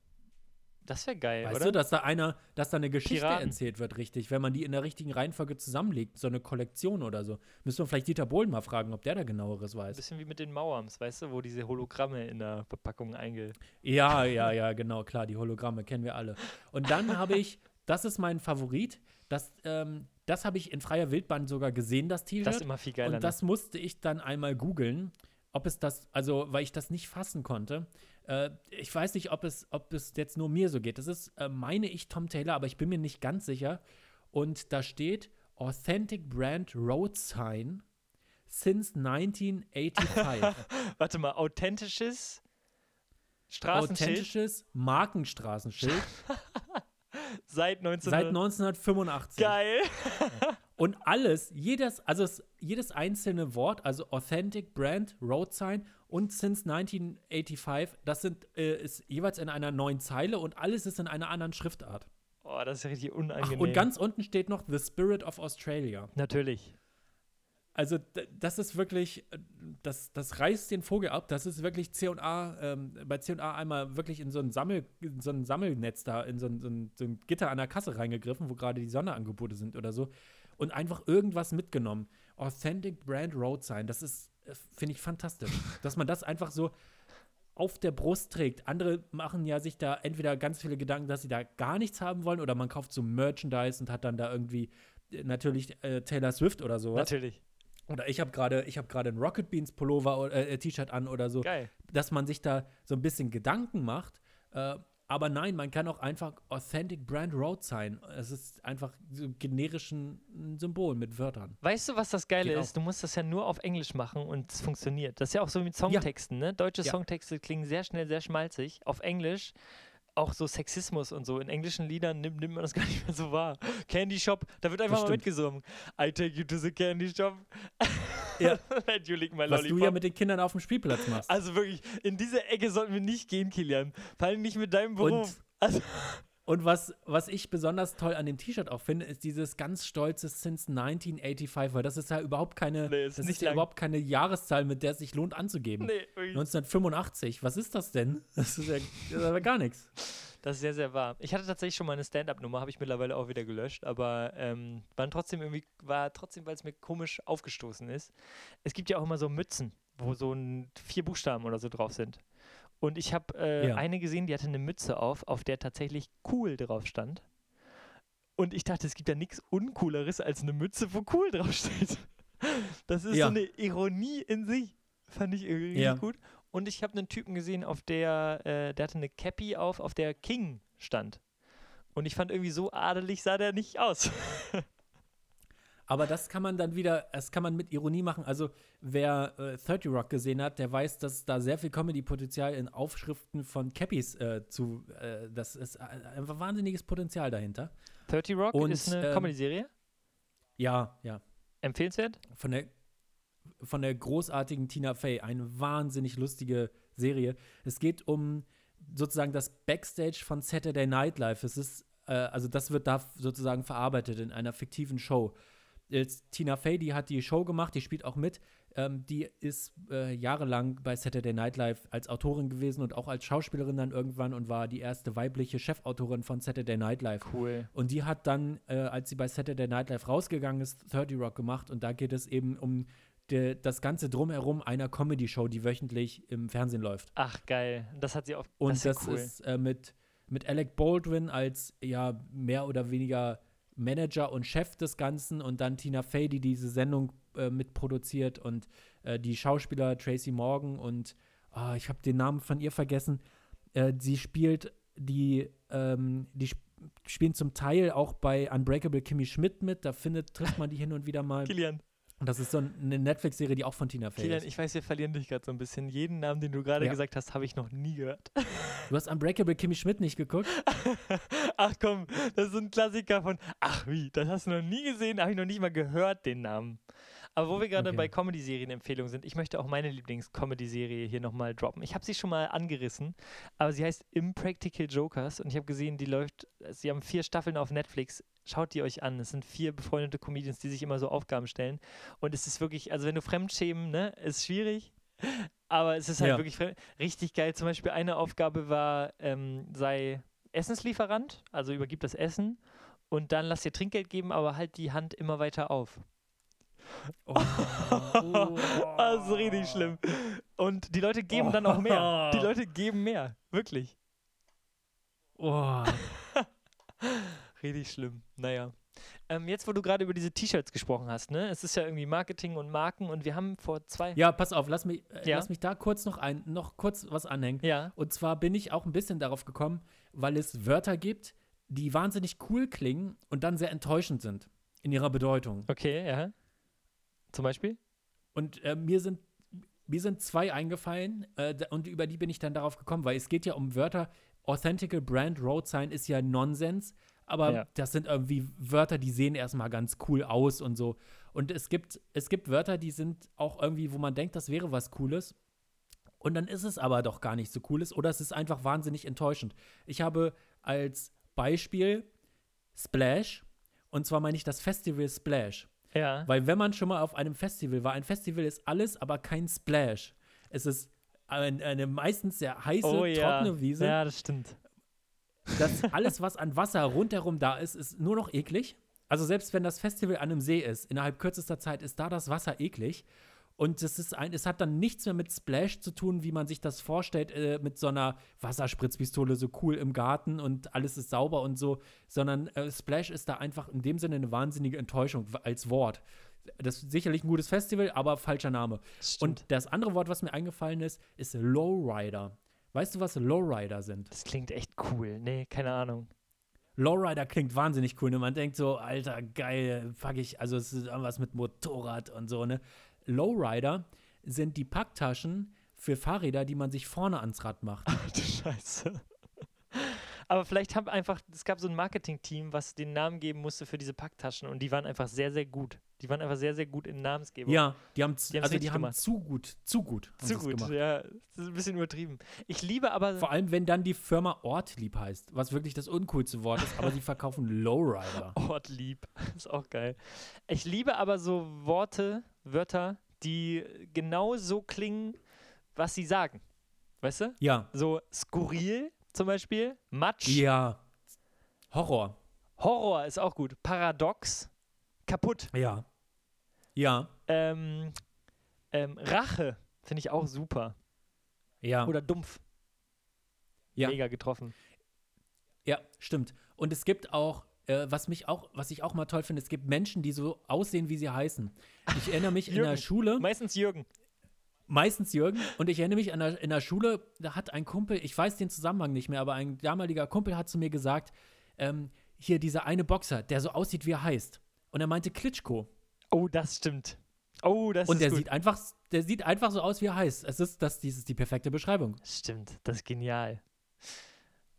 das wäre geil, Weißt oder? du, dass da einer, dass da eine Geschichte Piraten. erzählt wird, richtig, wenn man die in der richtigen Reihenfolge zusammenlegt, so eine Kollektion oder so. Müssen wir vielleicht Dieter Bohlen mal fragen, ob der da genaueres Ein weiß. bisschen wie mit den Mauerms, weißt du, wo diese Hologramme in der Verpackung einge. Ja, ja, ja, genau, klar, die Hologramme kennen wir alle. Und dann habe ich, das ist mein Favorit, das, ähm, das habe ich in freier Wildbahn sogar gesehen, das Das ist T-Shirt. immer viel geiler. Und das musste ich dann einmal googeln, ob es das, also weil ich das nicht fassen konnte. Äh, ich weiß nicht, ob es, ob es jetzt nur mir so geht. Das ist, äh, meine ich, Tom Taylor, aber ich bin mir nicht ganz sicher. Und da steht Authentic Brand Road Sign since 1985. ne? Warte mal, authentisches Straßenschild. Authentisches Markenstraßenschild Seit 19 Seit 1985. Geil. Und alles, jedes, also es, jedes einzelne Wort, also Authentic Brand, Road Sign und Since 1985, das sind, äh, ist jeweils in einer neuen Zeile und alles ist in einer anderen Schriftart. Oh, das ist ja richtig Ach, unangenehm. und ganz unten steht noch The Spirit of Australia. Natürlich. Also das ist wirklich, äh, das, das reißt den Vogel ab. Das ist wirklich C&A, ähm, bei C&A einmal wirklich in so ein, Sammel, in so ein Sammelnetz da, in so ein, so, ein, so ein Gitter an der Kasse reingegriffen, wo gerade die Sonderangebote sind oder so. Und einfach irgendwas mitgenommen. Authentic Brand Road Sign, das ist, äh, finde ich fantastisch. dass man das einfach so auf der Brust trägt. Andere machen ja sich da entweder ganz viele Gedanken, dass sie da gar nichts haben wollen, oder man kauft so Merchandise und hat dann da irgendwie äh, natürlich äh, Taylor Swift oder sowas. Natürlich. Oder ich habe gerade, ich habe gerade ein Rocket Beans Pullover oder äh, T-Shirt an oder so, Geil. dass man sich da so ein bisschen Gedanken macht. Äh, aber nein, man kann auch einfach Authentic Brand Road sein. Es ist einfach so generischen ein Symbol mit Wörtern. Weißt du, was das Geile Geht ist? Du musst das ja nur auf Englisch machen und es funktioniert. Das ist ja auch so mit Songtexten, ne? Deutsche Ja. Songtexte klingen sehr schnell sehr schmalzig. Auf Englisch auch so Sexismus und so. In englischen Liedern nimmt, nimmt man das gar nicht mehr so wahr. Candy Shop, da wird einfach mal stimmt. mitgesungen. I take you to the Candy Shop. Ja. You lick my Was lollipop. du ja mit den Kindern auf dem Spielplatz machst. also wirklich, in diese Ecke sollten wir nicht gehen, Kilian. Vor allem nicht mit deinem Beruf. also, Und was, was ich besonders toll an dem T-Shirt auch finde, ist dieses ganz stolze Since 1985, weil das ist ja überhaupt keine, Nee, ist das ist ja überhaupt keine Jahreszahl, mit der es sich lohnt anzugeben. nee, wirklich. 1985, was ist das denn? Das ist ja, das ist aber gar nichts. Das ist sehr, sehr wahr. Ich hatte tatsächlich schon mal eine Stand-Up-Nummer, habe ich mittlerweile auch wieder gelöscht, aber ähm, war trotzdem irgendwie, war trotzdem, weil es mir komisch aufgestoßen ist. Es gibt ja auch immer so Mützen, wo so ein, vier Buchstaben oder so drauf sind. Und ich habe äh, Ja. eine gesehen, die hatte eine Mütze auf, auf der tatsächlich cool drauf stand. Und ich dachte, es gibt ja nichts Uncooleres als eine Mütze, wo cool drauf steht. Das ist Ja. so eine Ironie in sich. Fand ich irgendwie Ja. gut. Und ich habe einen Typen gesehen, auf der, äh, der hatte eine Cappy auf, auf der King stand. Und ich fand irgendwie so adelig sah der nicht aus. Aber das kann man dann wieder, das kann man mit Ironie machen. Also, wer äh, 30 Rock gesehen hat, der weiß, dass da sehr viel Comedy-Potenzial in Aufschriften von Cappies äh, zu, äh, das ist einfach wahnsinniges Potenzial dahinter. 30 Rock Und, ist eine ähm, Comedy-Serie. Ja, ja. Empfehlenswert? Von der, von der großartigen Tina Fey. Eine wahnsinnig lustige Serie. Es geht um sozusagen das Backstage von Saturday Night Live. Es ist, äh, also das wird da sozusagen verarbeitet in einer fiktiven Show. Jetzt, Tina Fey, die hat die Show gemacht, die spielt auch mit. Ähm, die ist äh, jahrelang bei Saturday Night Live als Autorin gewesen und auch als Schauspielerin dann irgendwann und war die erste weibliche Chefautorin von Saturday Night Live. Cool. Und die hat dann, äh, als sie bei Saturday Night Live rausgegangen ist, 30 Rock gemacht. Und da geht es eben um de, das ganze Drumherum einer Comedy-Show, die wöchentlich im Fernsehen läuft. Ach, geil. Das hat sie auch. Und das ist, ja cool. ist äh, mit, mit Alec Baldwin als ja mehr oder weniger Manager und Chef des Ganzen und dann Tina Fey, die diese Sendung äh, mitproduziert und äh, die Schauspieler Tracy Morgan und ah, ich habe den Namen von ihr vergessen. Äh, sie spielt die, ähm, die sp spielen zum Teil auch bei Unbreakable Kimmy Schmidt mit. Da findet, trifft man die hin und wieder mal. Kilian, Und das ist so eine Netflix-Serie, die auch von Tina Fey Kilian, ist. ich weiß, wir verlieren dich gerade so ein bisschen. Jeden Namen, den du gerade Ja. gesagt hast, habe ich noch nie gehört. Du hast Unbreakable Kimmy Schmidt nicht geguckt? Ach komm, das ist ein Klassiker von. Ach wie, das hast du noch nie gesehen, habe ich noch nicht mal gehört, den Namen. Aber wo wir gerade Okay. bei Comedy-Serien-Empfehlungen sind, ich möchte auch meine Lieblings-Comedy-Serie hier nochmal droppen. Ich habe sie schon mal angerissen, aber sie heißt Impractical Jokers und ich habe gesehen, die läuft, sie haben vier Staffeln auf Netflix. Schaut die euch an. Es sind vier befreundete Comedians, die sich immer so Aufgaben stellen. Und es ist wirklich, also wenn du Fremdschämen, ne, ist schwierig. Aber es ist halt Ja. wirklich richtig geil. Zum Beispiel eine Aufgabe war, ähm, sei Essenslieferant, also übergib das Essen und dann lass dir Trinkgeld geben, aber halt die Hand immer weiter auf. Oh. Das ist richtig schlimm. Und die Leute geben dann auch mehr. Die Leute geben mehr. Wirklich. Oh. Richtig schlimm. Naja. Ähm, jetzt, wo du gerade über diese T-Shirts gesprochen hast, ne? Es ist ja irgendwie Marketing und Marken und wir haben vor zwei. Ja, pass auf, lass mich, äh, Ja. lass mich da kurz noch ein, noch kurz was anhängen. Ja. Und zwar bin ich auch ein bisschen darauf gekommen, weil es Wörter gibt, die wahnsinnig cool klingen und dann sehr enttäuschend sind in ihrer Bedeutung. Okay, ja. Zum Beispiel? Und äh, mir sind mir sind zwei eingefallen äh, und über die bin ich dann darauf gekommen, weil es geht ja um Wörter. Authentical Brand Road Sign ist ja Nonsens, aber Ja. das sind irgendwie Wörter, die sehen erstmal ganz cool aus und so. Und es gibt, es gibt Wörter, die sind auch irgendwie, wo man denkt, das wäre was Cooles. Und dann ist es aber doch gar nicht so cooles oder es ist einfach wahnsinnig enttäuschend. Ich habe als Beispiel Splash und zwar meine ich das Festival Splash. Ja. Weil wenn man schon mal auf einem Festival war, ein Festival ist alles, aber kein Splash. Es ist ein, eine meistens sehr heiße, oh ja. trockene Wiese. Ja, das stimmt. Das alles, was an Wasser rundherum da ist, ist nur noch eklig. Also selbst wenn das Festival an einem See ist, innerhalb kürzester Zeit ist da das Wasser eklig. Und es, ist ein, es hat dann nichts mehr mit Splash zu tun, wie man sich das vorstellt, äh, mit so einer Wasserspritzpistole so cool im Garten und alles ist sauber und so, sondern äh, Splash ist da einfach in dem Sinne eine wahnsinnige Enttäuschung als Wort. Das ist sicherlich ein gutes Festival, aber falscher Name. Stimmt. Und das andere Wort, was mir eingefallen ist, ist Lowrider. Weißt du, was Lowrider sind? das klingt echt cool. Nee, keine Ahnung. Lowrider klingt wahnsinnig cool. Ne? Man denkt so, Alter, geil, fuck ich, also es ist irgendwas mit Motorrad und so, ne? Lowrider sind die Packtaschen für Fahrräder, die man sich vorne ans Rad macht. Du Scheiße. Aber vielleicht haben einfach, es gab so ein Marketing-Team, was den Namen geben musste für diese Packtaschen und die waren einfach sehr, sehr gut. Die waren einfach sehr, sehr gut in Namensgebung. Ja, die haben, Die also die haben gemacht. zu gut, zu gut. zu gut. Gemacht. Ja, das ist ein bisschen übertrieben. Ich liebe aber. Vor allem, wenn dann die Firma Ortlieb heißt, was wirklich das uncoolste Wort ist, aber sie verkaufen Lowrider. Ortlieb. Ist auch geil. Ich liebe aber so Worte, Wörter, die genau so klingen, was sie sagen. Weißt du? Ja, So skurril zum Beispiel, Matsch, ja. Horror. Horror ist auch gut, Paradox, kaputt, Ja. Ja, ähm, ähm, Rache finde ich auch super. ja. Oder dumpf. Ja. Mega getroffen. Ja, stimmt. Und es gibt auch, äh, was mich auch, was ich auch mal toll finde, es gibt Menschen, die so aussehen, wie sie heißen. Ich erinnere mich in der. Schule, Meistens Jürgen. Meistens Jürgen, und ich erinnere mich an der, in der Schule, da hat ein Kumpel, ich weiß den Zusammenhang nicht mehr, aber ein damaliger Kumpel hat zu mir gesagt, ähm, hier dieser eine Boxer, der so aussieht, wie er heißt. Und er meinte Klitschko. Oh, das stimmt. Oh, das Und ist der gut. sieht einfach, der sieht einfach so aus, wie er heißt. Es ist, das, dies ist die perfekte Beschreibung. Stimmt, das ist genial.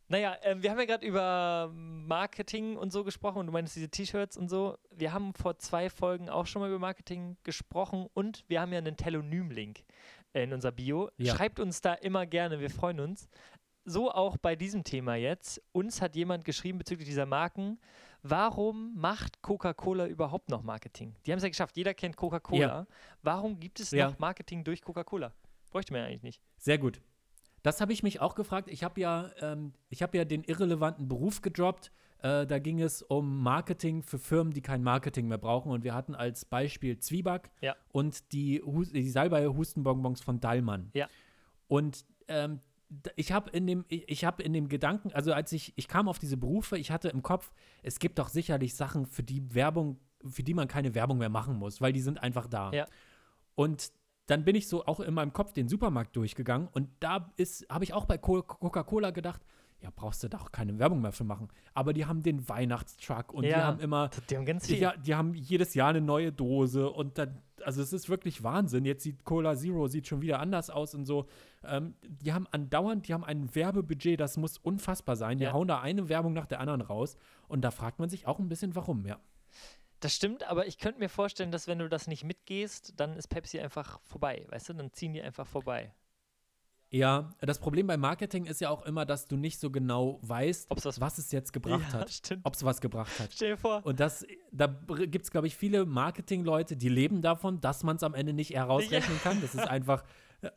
Naja, ähm, wir haben ja gerade über Marketing und so gesprochen und du meinst diese T-Shirts und so. Wir haben vor zwei Folgen auch schon mal über Marketing gesprochen und wir haben ja einen Telonym-Link in unser Bio. Ja. Schreibt uns da immer gerne, wir freuen uns. So auch bei diesem Thema jetzt. Uns hat jemand geschrieben bezüglich dieser Marken. Warum macht Coca-Cola überhaupt noch Marketing? Die haben es ja geschafft, jeder kennt Coca-Cola. Ja. Warum gibt es Ja. noch Marketing durch Coca-Cola? Bräuchte man ja eigentlich nicht. Sehr gut. Das habe ich mich auch gefragt. Ich habe ja, ähm, ich habe ja den irrelevanten Beruf gedroppt. Äh, da ging es um Marketing für Firmen, die kein Marketing mehr brauchen. Und wir hatten als Beispiel Zwieback Ja. und die, Hus die Salbei-Hustenbonbons von Dallmann. Ja. Und ähm, ich habe in dem, ich, ich habe in dem Gedanken, also als ich, ich kam auf diese Berufe, ich hatte im Kopf, es gibt doch sicherlich Sachen, für die Werbung, für die man keine Werbung mehr machen muss, weil die sind einfach da. Ja. Und dann bin ich so auch in meinem Kopf den Supermarkt durchgegangen und da ist, habe ich auch bei Co- Coca-Cola gedacht, ja, brauchst du da auch keine Werbung mehr für machen. Aber die haben den Weihnachtstruck und die Ja. haben immer, Die haben ganz viel. ja, die haben jedes Jahr eine neue Dose und dann, also es ist wirklich Wahnsinn. Jetzt sieht Cola Zero sieht schon wieder anders aus und so. Ähm, die haben andauernd, die haben ein Werbebudget, das muss unfassbar sein. Die Ja. hauen da eine Werbung nach der anderen raus und da fragt man sich auch ein bisschen, warum, ja. Das stimmt, aber ich könnte mir vorstellen, dass wenn du das nicht mitgehst, dann ist Pepsi einfach vorbei, weißt du? Dann ziehen die einfach vorbei. Ja, das Problem beim Marketing ist ja auch immer, dass du nicht so genau weißt, was- was es jetzt gebracht ja, hat. Ob es was gebracht hat. Stell dir vor. Und das, da gibt es, glaube ich, viele Marketingleute, die leben davon, dass man es am Ende nicht herausrechnen kann. Das ist einfach,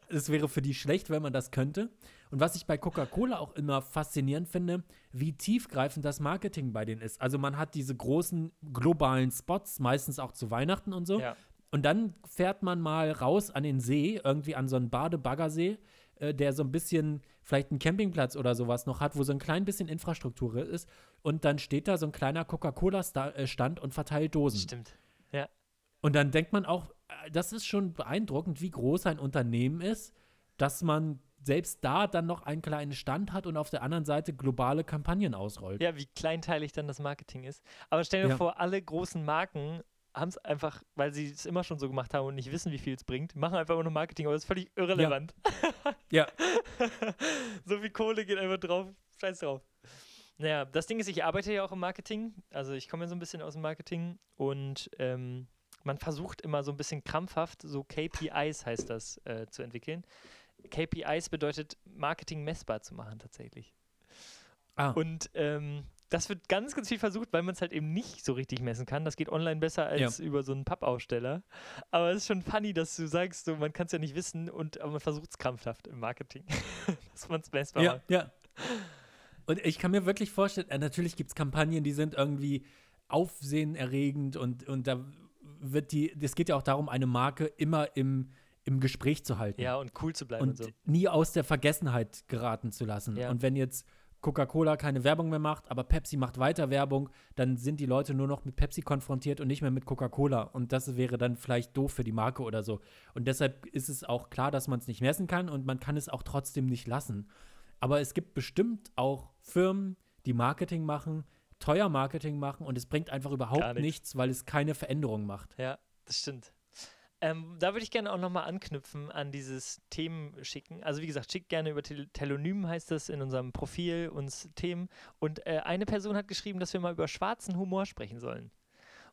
es wäre für die schlecht, wenn man das könnte. Und was ich bei Coca-Cola auch immer faszinierend finde, wie tiefgreifend das Marketing bei denen ist. Also man hat diese großen globalen Spots, meistens auch zu Weihnachten und so. Ja. Und dann fährt man mal raus an den See, irgendwie an so einen Badebaggersee, äh, der so ein bisschen vielleicht einen Campingplatz oder sowas noch hat, wo so ein klein bisschen Infrastruktur ist. Und dann steht da so ein kleiner Coca-Cola-Stand und verteilt Dosen. Stimmt. Und dann denkt man auch, äh, das ist schon beeindruckend, wie groß ein Unternehmen ist, dass man selbst da dann noch einen kleinen Stand hat und auf der anderen Seite globale Kampagnen ausrollt. Ja, wie kleinteilig dann das Marketing ist. Aber stell dir Ja. vor, alle großen Marken haben es einfach, weil sie es immer schon so gemacht haben und nicht wissen, wie viel es bringt, machen einfach nur Marketing, aber das ist völlig irrelevant. Ja. so viel Kohle geht einfach drauf. Scheiß drauf. Naja, das Ding ist, ich arbeite ja auch im Marketing. Also ich komme ja so ein bisschen aus dem Marketing und ähm, man versucht immer so ein bisschen krampfhaft, so KPIs heißt das, äh, zu entwickeln. KPIs bedeutet Marketing messbar zu machen tatsächlich. Ah. Und ähm, das wird ganz, ganz viel versucht, weil man es halt eben nicht so richtig messen kann. Das geht online besser als über so einen Pappaussteller. Aber es ist schon funny, dass du sagst, so, man kann es ja nicht wissen, und, aber man versucht es krampfhaft im Marketing, dass man es messbar ja, macht. Ja, Und ich kann mir wirklich vorstellen, äh, natürlich gibt es Kampagnen, die sind irgendwie aufsehenerregend und, und da wird die, es geht ja auch darum, eine Marke immer im, im Gespräch zu halten. Ja, und cool zu bleiben und, und so. nie aus der Vergessenheit geraten zu lassen. Ja. Und wenn jetzt Coca-Cola keine Werbung mehr macht, aber Pepsi macht weiter Werbung, dann sind die Leute nur noch mit Pepsi konfrontiert und nicht mehr mit Coca-Cola. Und das wäre dann vielleicht doof für die Marke oder so. Und deshalb ist es auch klar, dass man es nicht messen kann und man kann es auch trotzdem nicht lassen. Aber es gibt bestimmt auch Firmen, die Marketing machen, teuer Marketing machen und es bringt einfach überhaupt nichts. nichts, weil es keine Veränderung macht. Ja, das stimmt. Ähm, da würde ich gerne auch nochmal anknüpfen an dieses Themenschicken. Also wie gesagt, schickt gerne über Tel Telonym, heißt das in unserem Profil, uns Themen. Und äh, eine Person hat geschrieben, dass wir mal über schwarzen Humor sprechen sollen.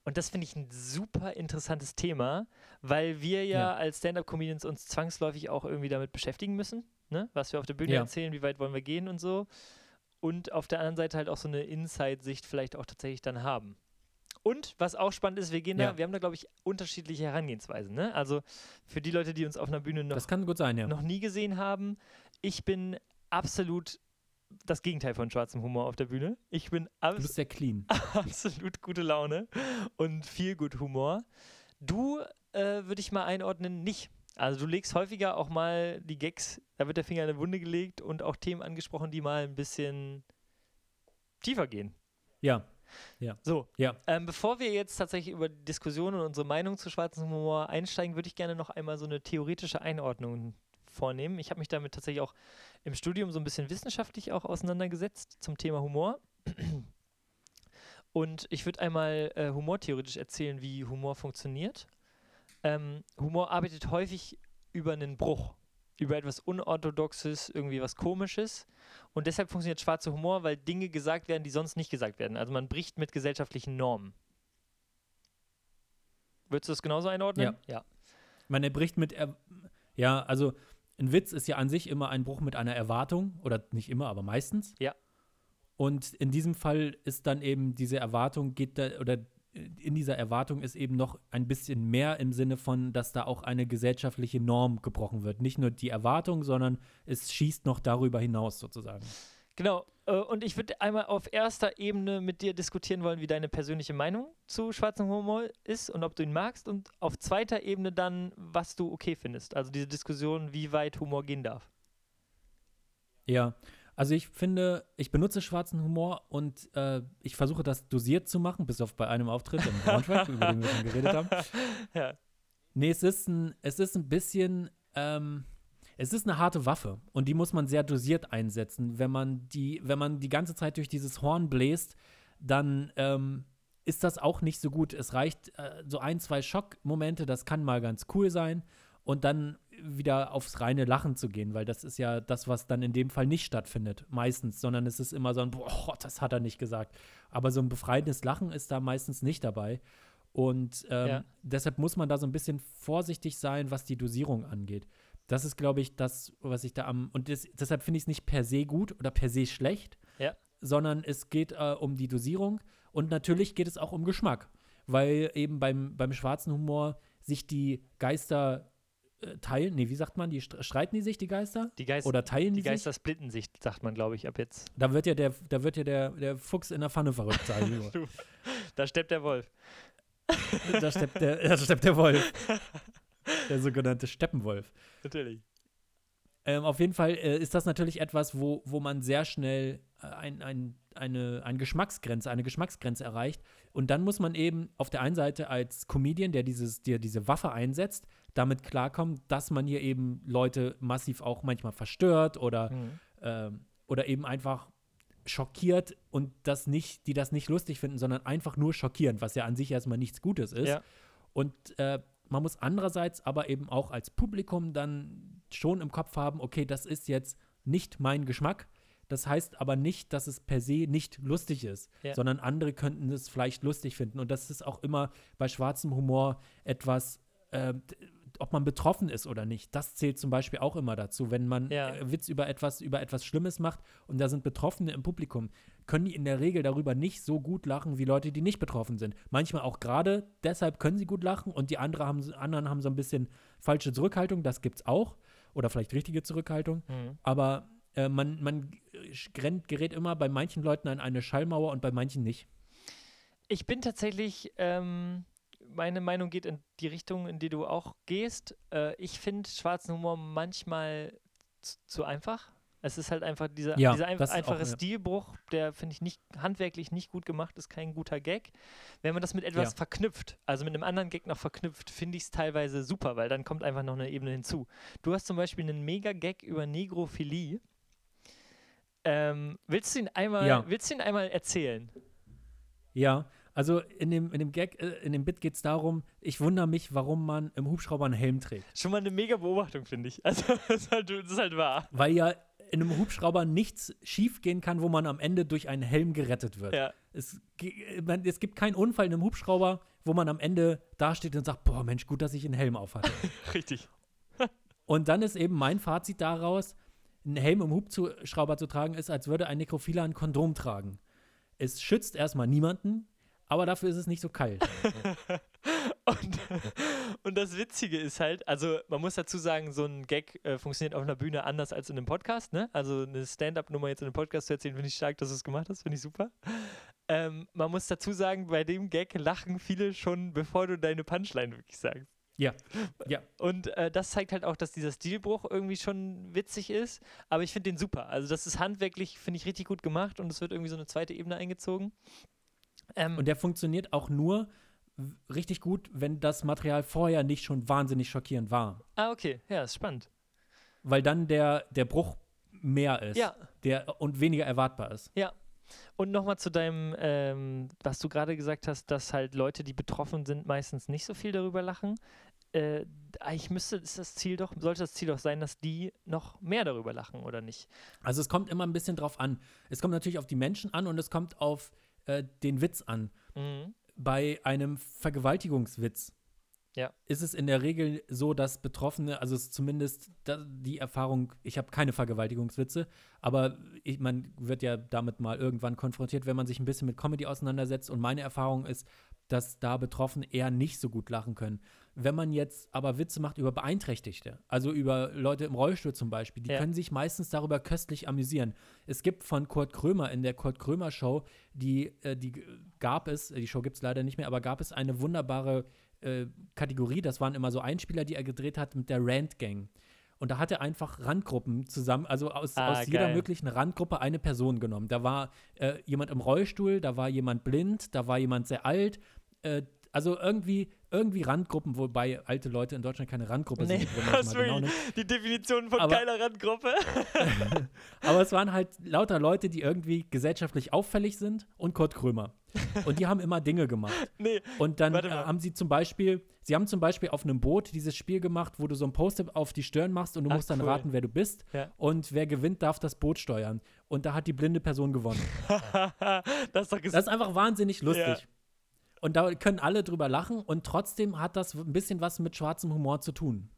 Und das finde ich ein super interessantes Thema, weil wir ja, Ja. als Stand-Up-Comedians uns zwangsläufig auch irgendwie damit beschäftigen müssen, ne? was wir auf der Bühne Ja. erzählen, wie weit wollen wir gehen und so. Und auf der anderen Seite halt auch so eine Inside-Sicht vielleicht auch tatsächlich dann haben. Und was auch spannend ist, wir gehen da, Ja. wir haben da, glaube ich, unterschiedliche Herangehensweisen. Ne? Also für die Leute, die uns auf einer Bühne noch, sein, ja. noch nie gesehen haben, ich bin absolut das Gegenteil von schwarzem Humor auf der Bühne. Ich bin Du abs bist sehr clean. absolut gute Laune und viel gut Humor. Du äh, würde ich mal einordnen, nicht. Also du legst häufiger auch mal die Gags, da wird der Finger in eine Wunde gelegt und auch Themen angesprochen, die mal ein bisschen tiefer gehen. Ja, So, ja. ähm, bevor wir jetzt tatsächlich über die Diskussion und unsere Meinung zu schwarzem Humor einsteigen, würde ich gerne noch einmal so eine theoretische Einordnung vornehmen. Ich habe mich damit tatsächlich auch im Studium so ein bisschen wissenschaftlich auch auseinandergesetzt zum Thema Humor. Und ich würde einmal äh, humortheoretisch erzählen, wie Humor funktioniert. Ähm, Humor arbeitet häufig über einen Bruch, über etwas Unorthodoxes, irgendwie was Komisches. Und deshalb funktioniert schwarzer Humor, weil Dinge gesagt werden, die sonst nicht gesagt werden. Also man bricht mit gesellschaftlichen Normen. Würdest du das genauso einordnen? Ja. Ja. Man bricht mit, er ja, also ein Witz ist ja an sich immer ein Bruch mit einer Erwartung oder nicht immer, aber meistens. Ja. Und in diesem Fall ist dann eben diese Erwartung geht da oder in dieser Erwartung ist eben noch ein bisschen mehr im Sinne von, dass da auch eine gesellschaftliche Norm gebrochen wird. Nicht nur die Erwartung, sondern es schießt noch darüber hinaus sozusagen. Genau. Äh, und ich würde einmal auf erster Ebene mit dir diskutieren wollen, wie deine persönliche Meinung zu schwarzem Humor ist und ob du ihn magst. Und auf zweiter Ebene dann, was du okay findest. Also diese Diskussion, wie weit Humor gehen darf. Ja, also ich finde, ich benutze schwarzen Humor und äh, ich versuche das dosiert zu machen, bis auf bei einem Auftritt im Braunschweig, über den wir schon geredet haben. Ja. Nee, es ist ein, es ist ein bisschen, ähm, es ist eine harte Waffe und die muss man sehr dosiert einsetzen. Wenn man die, wenn man die ganze Zeit durch dieses Horn bläst, dann ähm, ist das auch nicht so gut. Es reicht äh, so ein, zwei Schockmomente, das kann mal ganz cool sein und dann wieder aufs reine Lachen zu gehen, weil das ist ja das, was dann in dem Fall nicht stattfindet, meistens, sondern es ist immer so ein, boah, das hat er nicht gesagt. Aber so ein befreiendes Lachen ist da meistens nicht dabei. Und ähm, Ja. deshalb muss man da so ein bisschen vorsichtig sein, was die Dosierung angeht. Das ist, glaube ich, das, was ich da am. Und das, deshalb finde ich es nicht per se gut oder per se schlecht, Ja. sondern es geht äh, um die Dosierung und natürlich geht es auch um Geschmack, weil eben beim, beim schwarzen Humor sich die Geister teilen. Nee, wie sagt man? Die st- streiten die sich, die Geister? Die, Geist Oder teilen die, die sich? Geister splitten sich, sagt man, glaube ich, ab jetzt. Da wird ja der, da wird ja der, der Fuchs in der Pfanne verrückt, ich nur. Da steppt der Wolf. da, steppt der, da steppt der Wolf. Der sogenannte Steppenwolf. Natürlich. Ähm, auf jeden Fall äh, ist das natürlich etwas, wo, wo man sehr schnell äh, ein, ein, eine, eine Geschmacksgrenze, eine Geschmacksgrenze erreicht. Und dann muss man eben auf der einen Seite als Comedian, der, dieses, der diese Waffe einsetzt, damit klarkommen, dass man hier eben Leute massiv auch manchmal verstört oder, Mhm. ähm, oder eben einfach schockiert und das nicht, die das nicht lustig finden, sondern einfach nur schockierend, was ja an sich erstmal nichts Gutes ist. Ja. Und äh, man muss andererseits aber eben auch als Publikum dann schon im Kopf haben, okay, das ist jetzt nicht mein Geschmack. Das heißt aber nicht, dass es per se nicht lustig ist, Ja. sondern andere könnten es vielleicht lustig finden. Und das ist auch immer bei schwarzem Humor etwas, äh, ob man betroffen ist oder nicht. Das zählt zum Beispiel auch immer dazu. Wenn man Ja. äh, Witz über etwas, über etwas Schlimmes macht und da sind Betroffene im Publikum, können die in der Regel darüber nicht so gut lachen wie Leute, die nicht betroffen sind. Manchmal auch gerade deshalb können sie gut lachen und die andere haben, anderen haben so ein bisschen falsche Zurückhaltung, das gibt's auch. Oder vielleicht richtige Zurückhaltung. Mhm. Aber äh, man, man gerät, immer bei manchen Leuten an eine Schallmauer und bei manchen nicht. Ich bin tatsächlich, ähm, meine Meinung geht in die Richtung, in die du auch gehst. Äh, ich finde schwarzen Humor manchmal zu, zu einfach. Es ist halt einfach dieser, Ja, dieser ein, auch, einfache ja. Stilbruch, der finde ich nicht handwerklich nicht gut gemacht, ist kein guter Gag. Wenn man das mit etwas Ja. verknüpft, also mit einem anderen Gag noch verknüpft, finde ich es teilweise super, weil dann kommt einfach noch eine Ebene hinzu. Du hast zum Beispiel einen Mega-Gag über Negrophilie. Ähm, willst du ihn einmal, Ja. willst du ihn einmal erzählen? Ja, also in dem, in dem Gag, äh, in dem Bit geht es darum, ich wundere mich, warum man im Hubschrauber einen Helm trägt. Schon mal eine mega Beobachtung, finde ich. Also, das ist, halt, das ist halt wahr. Weil ja in einem Hubschrauber nichts schief gehen kann, wo man am Ende durch einen Helm gerettet wird. Ja. Es, man, es gibt keinen Unfall in einem Hubschrauber, wo man am Ende dasteht und sagt, boah Mensch, gut, dass ich einen Helm aufhatte. Richtig. und dann ist eben mein Fazit daraus, einen Helm im Hubschrauber zu tragen, ist, als würde ein Nekrophiler ein Kondom tragen. Es schützt erstmal niemanden, aber dafür ist es nicht so kalt. Und, und das Witzige ist halt, also man muss dazu sagen, so ein Gag äh, funktioniert auf einer Bühne anders als in einem Podcast, ne? Also eine Stand-up-Nummer jetzt in einem Podcast zu erzählen, finde ich stark, dass du es gemacht hast, finde ich super. Ähm, man muss dazu sagen, bei dem Gag lachen viele schon, bevor du deine Punchline wirklich sagst. Ja, ja. Und äh, das zeigt halt auch, dass dieser Stilbruch irgendwie schon witzig ist. Aber ich finde den super. Also das ist handwerklich, finde ich, richtig gut gemacht und es wird irgendwie so eine zweite Ebene eingezogen. Ähm, Und der funktioniert auch nur richtig gut, wenn das Material vorher nicht schon wahnsinnig schockierend war. ah, okay. Ja, ist spannend. Weil dann der, der Bruch mehr ist. Ja. Der, und weniger erwartbar ist. Ja. Und nochmal zu deinem, ähm, was du gerade gesagt hast, dass halt Leute, die betroffen sind, meistens nicht so viel darüber lachen. Äh, ich müsste, ist das Ziel doch, sollte das Ziel doch sein, dass die noch mehr darüber lachen, oder nicht? Also es kommt immer ein bisschen drauf an. Es kommt natürlich auf die Menschen an und es kommt auf äh, den Witz an. Mhm. Bei einem Vergewaltigungswitz Ja. ist es in der Regel so, dass Betroffene, also es ist zumindest die Erfahrung, ich habe keine Vergewaltigungswitze, aber ich, man wird ja damit mal irgendwann konfrontiert, wenn man sich ein bisschen mit Comedy auseinandersetzt. Und meine Erfahrung ist, dass da Betroffene eher nicht so gut lachen können. Wenn man jetzt aber Witze macht über Beeinträchtigte, also über Leute im Rollstuhl zum Beispiel, die Ja. können sich meistens darüber köstlich amüsieren. Es gibt von Kurt Krömer in der Kurt Krömer Show, die, äh, die gab es, die Show gibt es leider nicht mehr, aber gab es eine wunderbare äh, Kategorie, das waren immer so Einspieler, die er gedreht hat mit der Rant Gang. Und da hat er einfach Randgruppen zusammen, also aus, Ah, aus jeder möglichen Randgruppe eine Person genommen. Da war äh, jemand im Rollstuhl, da war jemand blind, da war jemand sehr alt. Äh, also irgendwie, irgendwie Randgruppen, wobei alte Leute in Deutschland keine Randgruppe Nee, sind, das ist genau wirklich nimmt. die Definition von Aber- geiler Randgruppe. Aber es waren halt lauter Leute, die irgendwie gesellschaftlich auffällig sind und Kurt Krömer. Und die haben immer Dinge gemacht. nee, Und dann äh, haben sie zum Beispiel, sie haben zum Beispiel auf einem Boot dieses Spiel gemacht, wo du so ein Post-it auf die Stirn machst und du Ach, musst dann cool. raten, wer du bist. Ja. Und wer gewinnt, darf das Boot steuern. Und da hat die blinde Person gewonnen. das ist doch Das ist einfach wahnsinnig lustig. Ja. Und da können alle drüber lachen und trotzdem hat das ein bisschen was mit schwarzem Humor zu tun.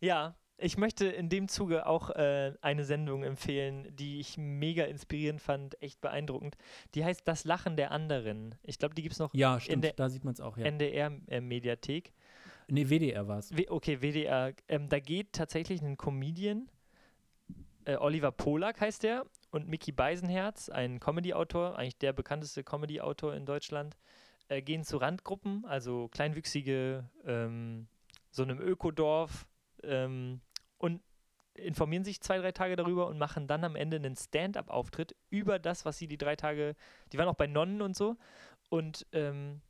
Ja, ich möchte in dem Zuge auch äh, eine Sendung empfehlen, die ich mega inspirierend fand, echt beeindruckend. Die heißt Das Lachen der anderen. Ich glaube, die gibt es noch Ja, in stimmt, der da sieht man es auch, ja. NDR-Mediathek. nee, WDR war es. Okay, WDR. Ähm, da geht tatsächlich ein Comedian, äh, Oliver Polak heißt der, und Mickey Beisenherz, ein Comedy-Autor, eigentlich der bekannteste Comedy-Autor in Deutschland, äh, gehen zu Randgruppen, also kleinwüchsige, ähm, so einem Ökodorf ähm, und informieren sich zwei, drei Tage darüber und machen dann am Ende einen Stand-up-Auftritt über das, was sie die drei Tage, die waren auch bei Nonnen und so und ähm,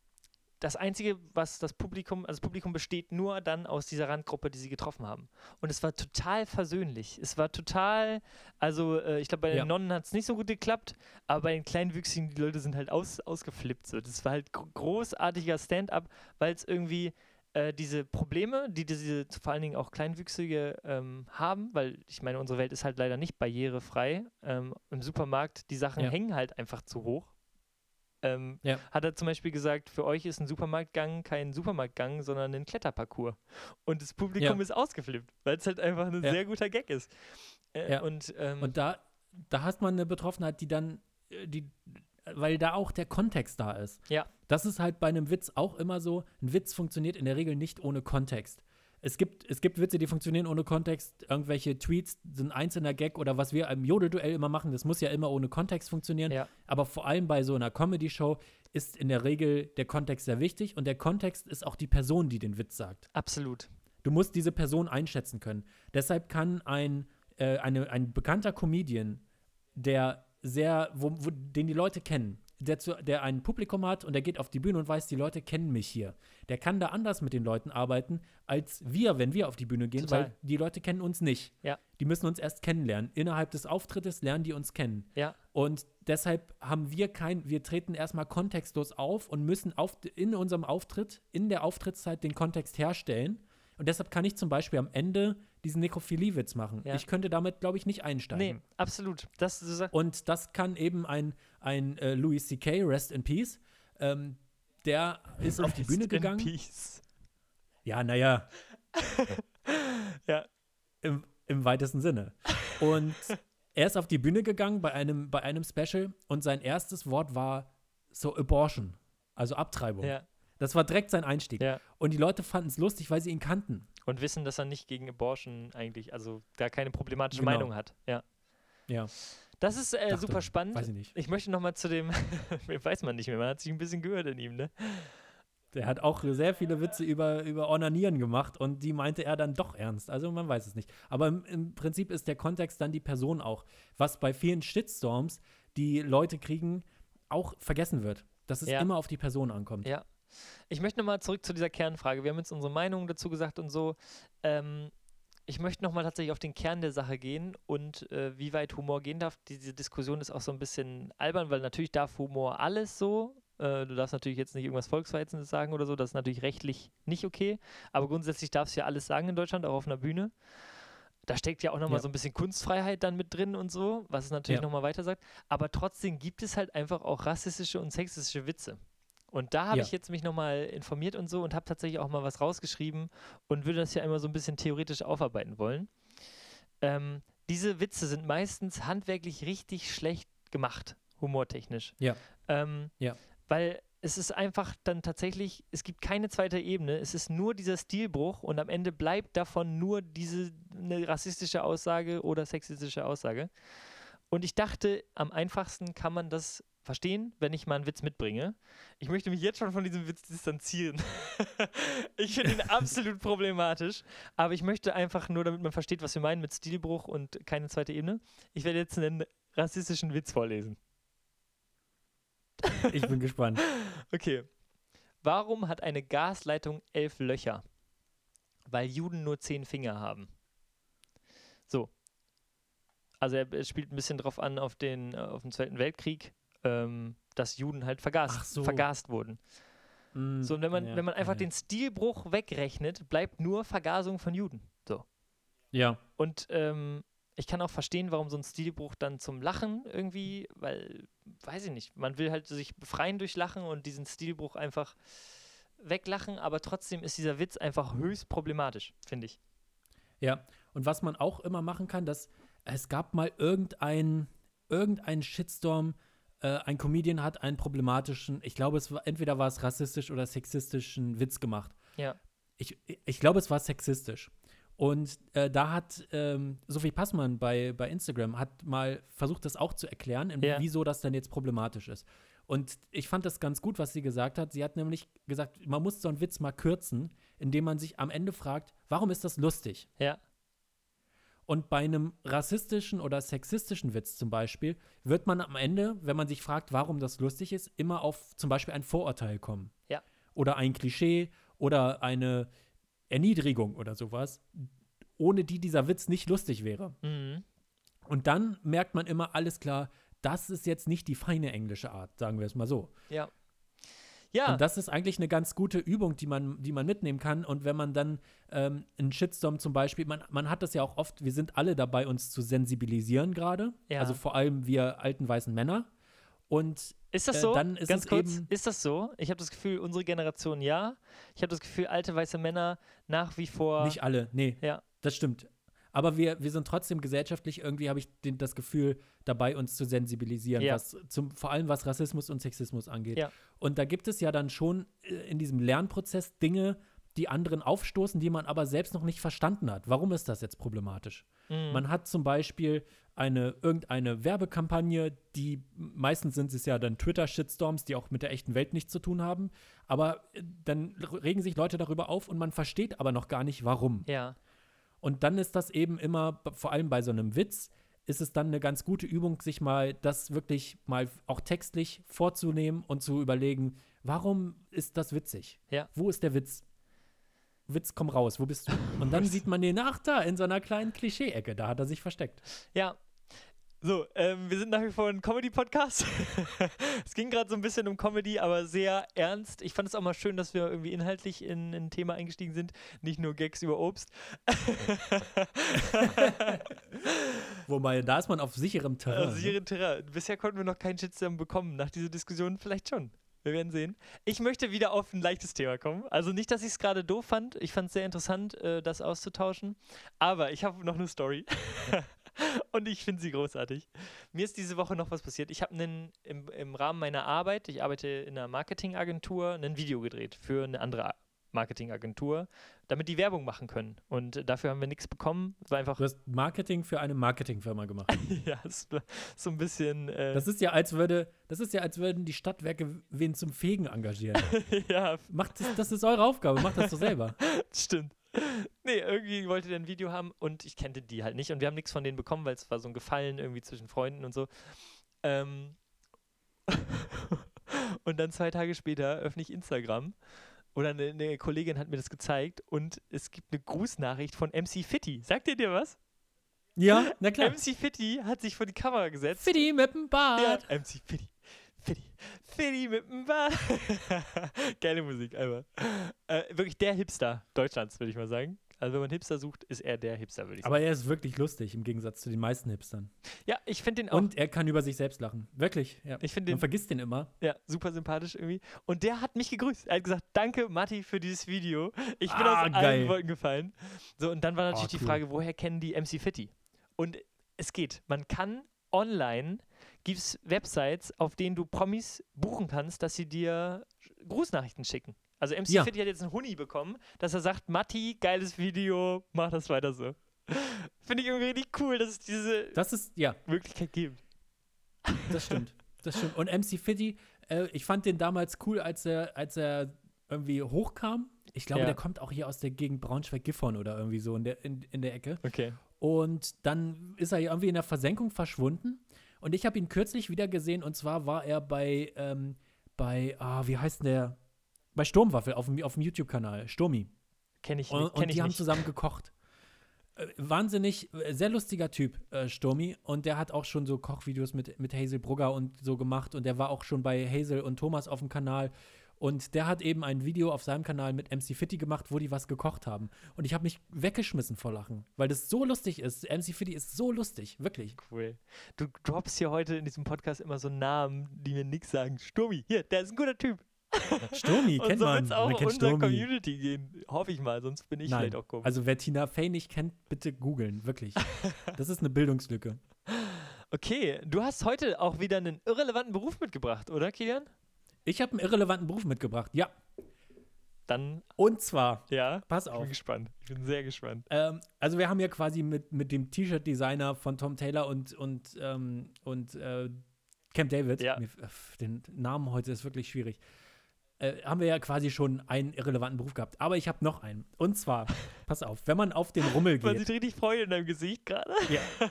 das Einzige, was das Publikum, also das Publikum besteht nur dann aus dieser Randgruppe, die sie getroffen haben. Und es war total versöhnlich. Es war total, also äh, ich glaube, bei den Ja. Nonnen hat es nicht so gut geklappt, aber bei den Kleinwüchsigen, die Leute sind halt aus, ausgeflippt. So. Das war halt gro- großartiger Stand-up, weil es irgendwie, äh, diese Probleme, die diese vor allen Dingen auch Kleinwüchsige ähm, haben, weil ich meine, unsere Welt ist halt leider nicht barrierefrei. Ähm, Im Supermarkt, die Sachen Ja. hängen halt einfach zu hoch. Ähm, Ja. Hat er zum Beispiel gesagt, für euch ist ein Supermarktgang kein Supermarktgang, sondern ein Kletterparcours. Und das Publikum Ja. ist ausgeflippt, weil es halt einfach ein sehr guter Gag ist. Äh, Ja. Und, ähm, Und da, da hast man eine Betroffenheit, die dann, äh, die, weil da auch der Kontext da ist. Ja. Das ist halt bei einem Witz auch immer so. Ein Witz funktioniert in der Regel nicht ohne Kontext. Es gibt, es gibt Witze, die funktionieren ohne Kontext. Irgendwelche Tweets, ein einzelner Gag oder was wir im Jodelduell immer machen, das muss ja immer ohne Kontext funktionieren. Ja. Aber vor allem bei so einer Comedy-Show ist in der Regel der Kontext sehr wichtig und der Kontext ist auch die Person, die den Witz sagt. absolut. Du musst diese Person einschätzen können. Deshalb kann ein, äh, eine, ein bekannter Comedian, der sehr, wo, wo, den die Leute kennen, der, zu, der ein Publikum hat und der geht auf die Bühne und weiß, die Leute kennen mich hier. Der kann da anders mit den Leuten arbeiten, als wir, wenn wir auf die Bühne gehen, Total. weil die Leute kennen uns nicht. Ja. Die müssen uns erst kennenlernen. Innerhalb des Auftrittes lernen die uns kennen. Ja. Und deshalb haben wir kein, wir treten erstmal kontextlos auf und müssen auf, in unserem Auftritt, in der Auftrittszeit den Kontext herstellen. Und deshalb kann ich zum Beispiel am Ende diesen Nekrophilie-Witz machen. Ja. Ich könnte damit, glaube ich, nicht einsteigen. Nee, absolut. Das, sagst, Und das kann eben ein, ein äh, Louis C.K., Rest in Peace, ähm, der ist auf die Bühne Rest in gegangen. Peace. Ja, naja. Ja. Im, Im weitesten Sinne. Und er ist auf die Bühne gegangen bei einem, bei einem Special und sein erstes Wort war so Abortion, also Abtreibung. Ja. Das war direkt sein Einstieg. Ja. Und die Leute fanden es lustig, weil sie ihn kannten. Und wissen, dass er nicht gegen Abortion eigentlich, also da keine problematische Genau. Meinung hat. Ja. Ja. Das ist äh, Dachte, super spannend. Weiß ich nicht. Ich möchte noch mal zu dem, weiß man nicht mehr, man hat sich ein bisschen gehört in ihm, ne? Der hat auch sehr viele Witze über, über Ornanieren gemacht und die meinte er dann doch ernst. Also man weiß es nicht. Aber im, im Prinzip ist der Kontext dann die Person auch. Was bei vielen Shitstorms, die Leute kriegen, auch vergessen wird. Dass es Ja. immer auf die Person ankommt. Ja. Ich möchte noch mal zurück zu dieser Kernfrage. Wir haben jetzt unsere Meinung dazu gesagt und so. Ähm, ich möchte noch mal tatsächlich auf den Kern der Sache gehen und äh, wie weit Humor gehen darf. Diese Diskussion ist auch so ein bisschen albern, weil natürlich darf Humor alles so. Äh, du darfst natürlich jetzt nicht irgendwas Volksverhetzendes sagen oder so. Das ist natürlich rechtlich nicht okay. Aber grundsätzlich darfst du ja alles sagen in Deutschland, auch auf einer Bühne. Da steckt ja auch nochmal Ja. so ein bisschen Kunstfreiheit dann mit drin und so, was es natürlich Ja. noch nochmal weiter sagt. Aber trotzdem gibt es halt einfach auch rassistische und sexistische Witze. Und da habe Ja. ich jetzt mich nochmal informiert und so und habe tatsächlich auch mal was rausgeschrieben und würde das ja immer so ein bisschen theoretisch aufarbeiten wollen. Ähm, diese Witze sind meistens handwerklich richtig schlecht gemacht, humortechnisch. Ja. Ähm, Ja. Weil es ist einfach dann tatsächlich, es gibt keine zweite Ebene, es ist nur dieser Stilbruch und am Ende bleibt davon nur diese eine rassistische Aussage oder sexistische Aussage. Und ich dachte, am einfachsten kann man das verstehen, wenn ich mal einen Witz mitbringe. Ich möchte mich jetzt schon von diesem Witz distanzieren. ich finde ihn absolut problematisch, aber ich möchte einfach nur, damit man versteht, was wir meinen mit Stilbruch und keine zweite Ebene. Ich werde jetzt einen rassistischen Witz vorlesen. Ich bin gespannt. Okay. Warum hat eine Gasleitung elf Löcher? Weil Juden nur zehn Finger haben. So. Also er, spielt ein bisschen drauf an auf den, äh, auf den Zweiten Weltkrieg, ähm, dass Juden halt vergast, so. vergast wurden. Mm, So, und wenn man, ja, wenn man einfach ja. den Stilbruch wegrechnet, bleibt nur Vergasung von Juden. So. Ja, Und ähm, ich kann auch verstehen, warum so ein Stilbruch dann zum Lachen irgendwie, weil, weiß ich nicht, man will halt sich befreien durch Lachen und diesen Stilbruch einfach weglachen, aber trotzdem ist dieser Witz einfach höchst problematisch, finde ich. Ja, und was man auch immer machen kann, dass es gab mal irgendein, irgendein Shitstorm, äh, ein Comedian hat einen problematischen, ich glaube, es war, entweder war es rassistisch oder sexistischen Witz gemacht. Ja. Ich, ich glaube, es war sexistisch. Und äh, da hat ähm, Sophie Passmann bei, bei Instagram hat mal versucht, das auch zu erklären, Ja. wieso das dann jetzt problematisch ist. Und ich fand das ganz gut, was sie gesagt hat. Sie hat nämlich gesagt, man muss so einen Witz mal kürzen, indem man sich am Ende fragt, warum ist das lustig? Ja, Und bei einem rassistischen oder sexistischen Witz zum Beispiel wird man am Ende, wenn man sich fragt, warum das lustig ist, immer auf zum Beispiel ein Vorurteil kommen. Ja. Oder ein Klischee oder eine Erniedrigung oder sowas, ohne die dieser Witz nicht lustig wäre. mhm. Und dann merkt man immer, alles klar, das ist jetzt nicht die feine englische Art, sagen wir es mal so. ja. Ja, Und das ist eigentlich eine ganz gute Übung, die man, die man mitnehmen kann. Und wenn man dann ähm, einen Shitstorm zum Beispiel, man, man hat das ja auch oft, wir sind alle dabei, uns zu sensibilisieren gerade. Ja. Also vor allem wir alten weißen Männer. Und ist das äh, so? dann ist Ganz es kurz, eben- ist das so? Ich habe das Gefühl, unsere Generation ja. Ich habe das Gefühl, alte weiße Männer nach wie vor. nicht alle, nee, Ja. das stimmt. Aber wir, wir sind trotzdem gesellschaftlich, irgendwie habe ich den, das Gefühl, dabei uns zu sensibilisieren, Ja. was zum, vor allem was Rassismus und Sexismus angeht. Ja. Und da gibt es ja dann schon äh, in diesem Lernprozess Dinge, die anderen aufstoßen, die man aber selbst noch nicht verstanden hat. Warum ist das jetzt problematisch? Mhm. Man hat zum Beispiel eine, irgendeine Werbekampagne, die meistens sind es ja dann Twitter-Shitstorms, die auch mit der echten Welt nichts zu tun haben. Aber äh, dann regen sich Leute darüber auf und man versteht aber noch gar nicht, warum. ja. Und dann ist das eben immer, vor allem bei so einem Witz, ist es dann eine ganz gute Übung, sich mal das wirklich mal auch textlich vorzunehmen und zu überlegen, warum ist das witzig? Ja. Wo ist der Witz? Witz, komm raus, wo bist du? Und dann sieht man den nach da in so einer kleinen Klischee-Ecke, da hat er sich versteckt. Ja. So, ähm, wir sind nach wie vor ein Comedy-Podcast. es ging gerade so ein bisschen um Comedy, aber sehr ernst. Ich fand es auch mal schön, dass wir irgendwie inhaltlich in ein Thema eingestiegen sind, nicht nur Gags über Obst. Wobei, da ist man auf sicherem Terrain. Ne? Sire Terrain. Bisher konnten wir noch keinen Shitstorm bekommen. Nach dieser Diskussion vielleicht schon. Wir werden sehen. Ich möchte wieder auf ein leichtes Thema kommen. Also nicht, dass ich es gerade doof fand. Ich fand es sehr interessant, äh, das auszutauschen. Aber ich habe noch eine Story. Und ich finde sie großartig. Mir ist diese Woche noch was passiert. Ich habe einen im, im Rahmen meiner Arbeit, ich arbeite in einer Marketingagentur, ein Video gedreht für eine andere Marketingagentur, damit die Werbung machen können. Und dafür haben wir nichts bekommen. Es war einfach, Du hast Marketing für eine Marketingfirma gemacht. ja, so ein bisschen. Äh, Das ist ja, als würde, das ist ja, als würden die Stadtwerke wen zum Fegen engagieren. ja, Macht das, das ist eure Aufgabe, macht das doch selber. Stimmt. Nee, irgendwie wollte der ein Video haben und ich kannte die halt nicht und wir haben nichts von denen bekommen, weil es war so ein Gefallen irgendwie zwischen Freunden und so. Ähm und dann zwei Tage später öffne ich Instagram oder eine, eine Kollegin hat mir das gezeigt und es gibt eine Grußnachricht von MC Fitty. Sagt ihr dir was? Ja, na klar. MC Fitty hat sich vor die Kamera gesetzt. Fitti mit dem Ja, Bart. MC Fitty. Fitty. Fitty mit dem Bart. Geile Musik, einfach. Äh, wirklich der Hipster Deutschlands, würde ich mal sagen. Also wenn man Hipster sucht, ist er der Hipster, würde ich sagen. Aber er ist wirklich lustig im Gegensatz zu den meisten Hipstern. ja, ich finde den auch. Und er kann über sich selbst lachen. Wirklich. Ja. ich finde Man vergisst den immer. ja, super sympathisch irgendwie. Und der hat mich gegrüßt. Er hat gesagt, danke Matti für dieses Video. Ich bin Ah, aus geil. allen Wolken gefallen. So, und dann war natürlich Oh, die cool. Frage, woher kennen die MC Fitty? Und es geht. Man kann online, gibt es Websites, auf denen du Promis buchen kannst, dass sie dir Grußnachrichten schicken. Also MC Ja. Fitty hat jetzt einen Huni bekommen, dass er sagt, Matti, geiles Video, mach das weiter so. Finde ich irgendwie richtig cool, dass es diese Das ist, ja, Möglichkeit gibt. das stimmt. Das stimmt. Und MC Fitti, äh, ich fand den damals cool, als er, als er irgendwie hochkam. Ich glaube, Ja. der kommt auch hier aus der Gegend Braunschweig-Gifhorn oder irgendwie so in der, in, in der Ecke. Okay. Und dann ist er irgendwie in der Versenkung verschwunden. Und ich habe ihn kürzlich wieder gesehen. Und zwar war er bei, ähm, bei, ah, wie heißt denn der? Bei Sturmwaffel auf dem, auf dem YouTube-Kanal. Sturmi. Kenne ich, Und, nicht. kenn und ich die haben nicht. zusammen gekocht. Äh, wahnsinnig, äh, sehr lustiger Typ, äh, Sturmi. Und der hat auch schon so Kochvideos mit, mit Hazel Brugger und so gemacht. Und der war auch schon bei Hazel und Thomas auf dem Kanal. Und der hat eben ein Video auf seinem Kanal mit MC Fitti gemacht, wo die was gekocht haben. Und ich habe mich weggeschmissen vor Lachen, weil das so lustig ist. MC Fitti ist so lustig, wirklich. Cool. Du droppst hier heute in diesem Podcast immer so Namen, die mir nichts sagen. Sturmi, hier, der ist ein guter Typ. Sturmi, kennt so man. wird es auch man in kennt unserer Sturmi. Community gehen. Hoffe ich mal, sonst bin ich Nein, vielleicht auch komisch. also wer Tina Fey nicht kennt, bitte googeln, wirklich. Das ist eine Bildungslücke. okay, du hast heute auch wieder einen irrelevanten Beruf mitgebracht, oder, Kilian? Ich habe einen irrelevanten Beruf mitgebracht, ja. Dann, Und zwar, ja, pass ich auf. bin gespannt. Ich bin sehr gespannt. Ähm, also wir haben ja quasi mit, mit dem T-Shirt-Designer von Tom Taylor und, und, ähm, und äh, Camp David, Ja. mir, äh, den Namen heute ist wirklich schwierig, äh, haben wir ja quasi schon einen irrelevanten Beruf gehabt. Aber ich habe noch einen. Und zwar, pass auf, wenn man auf den Rummel Man geht, sieht richtig Freude in deinem Gesicht gerade. ja,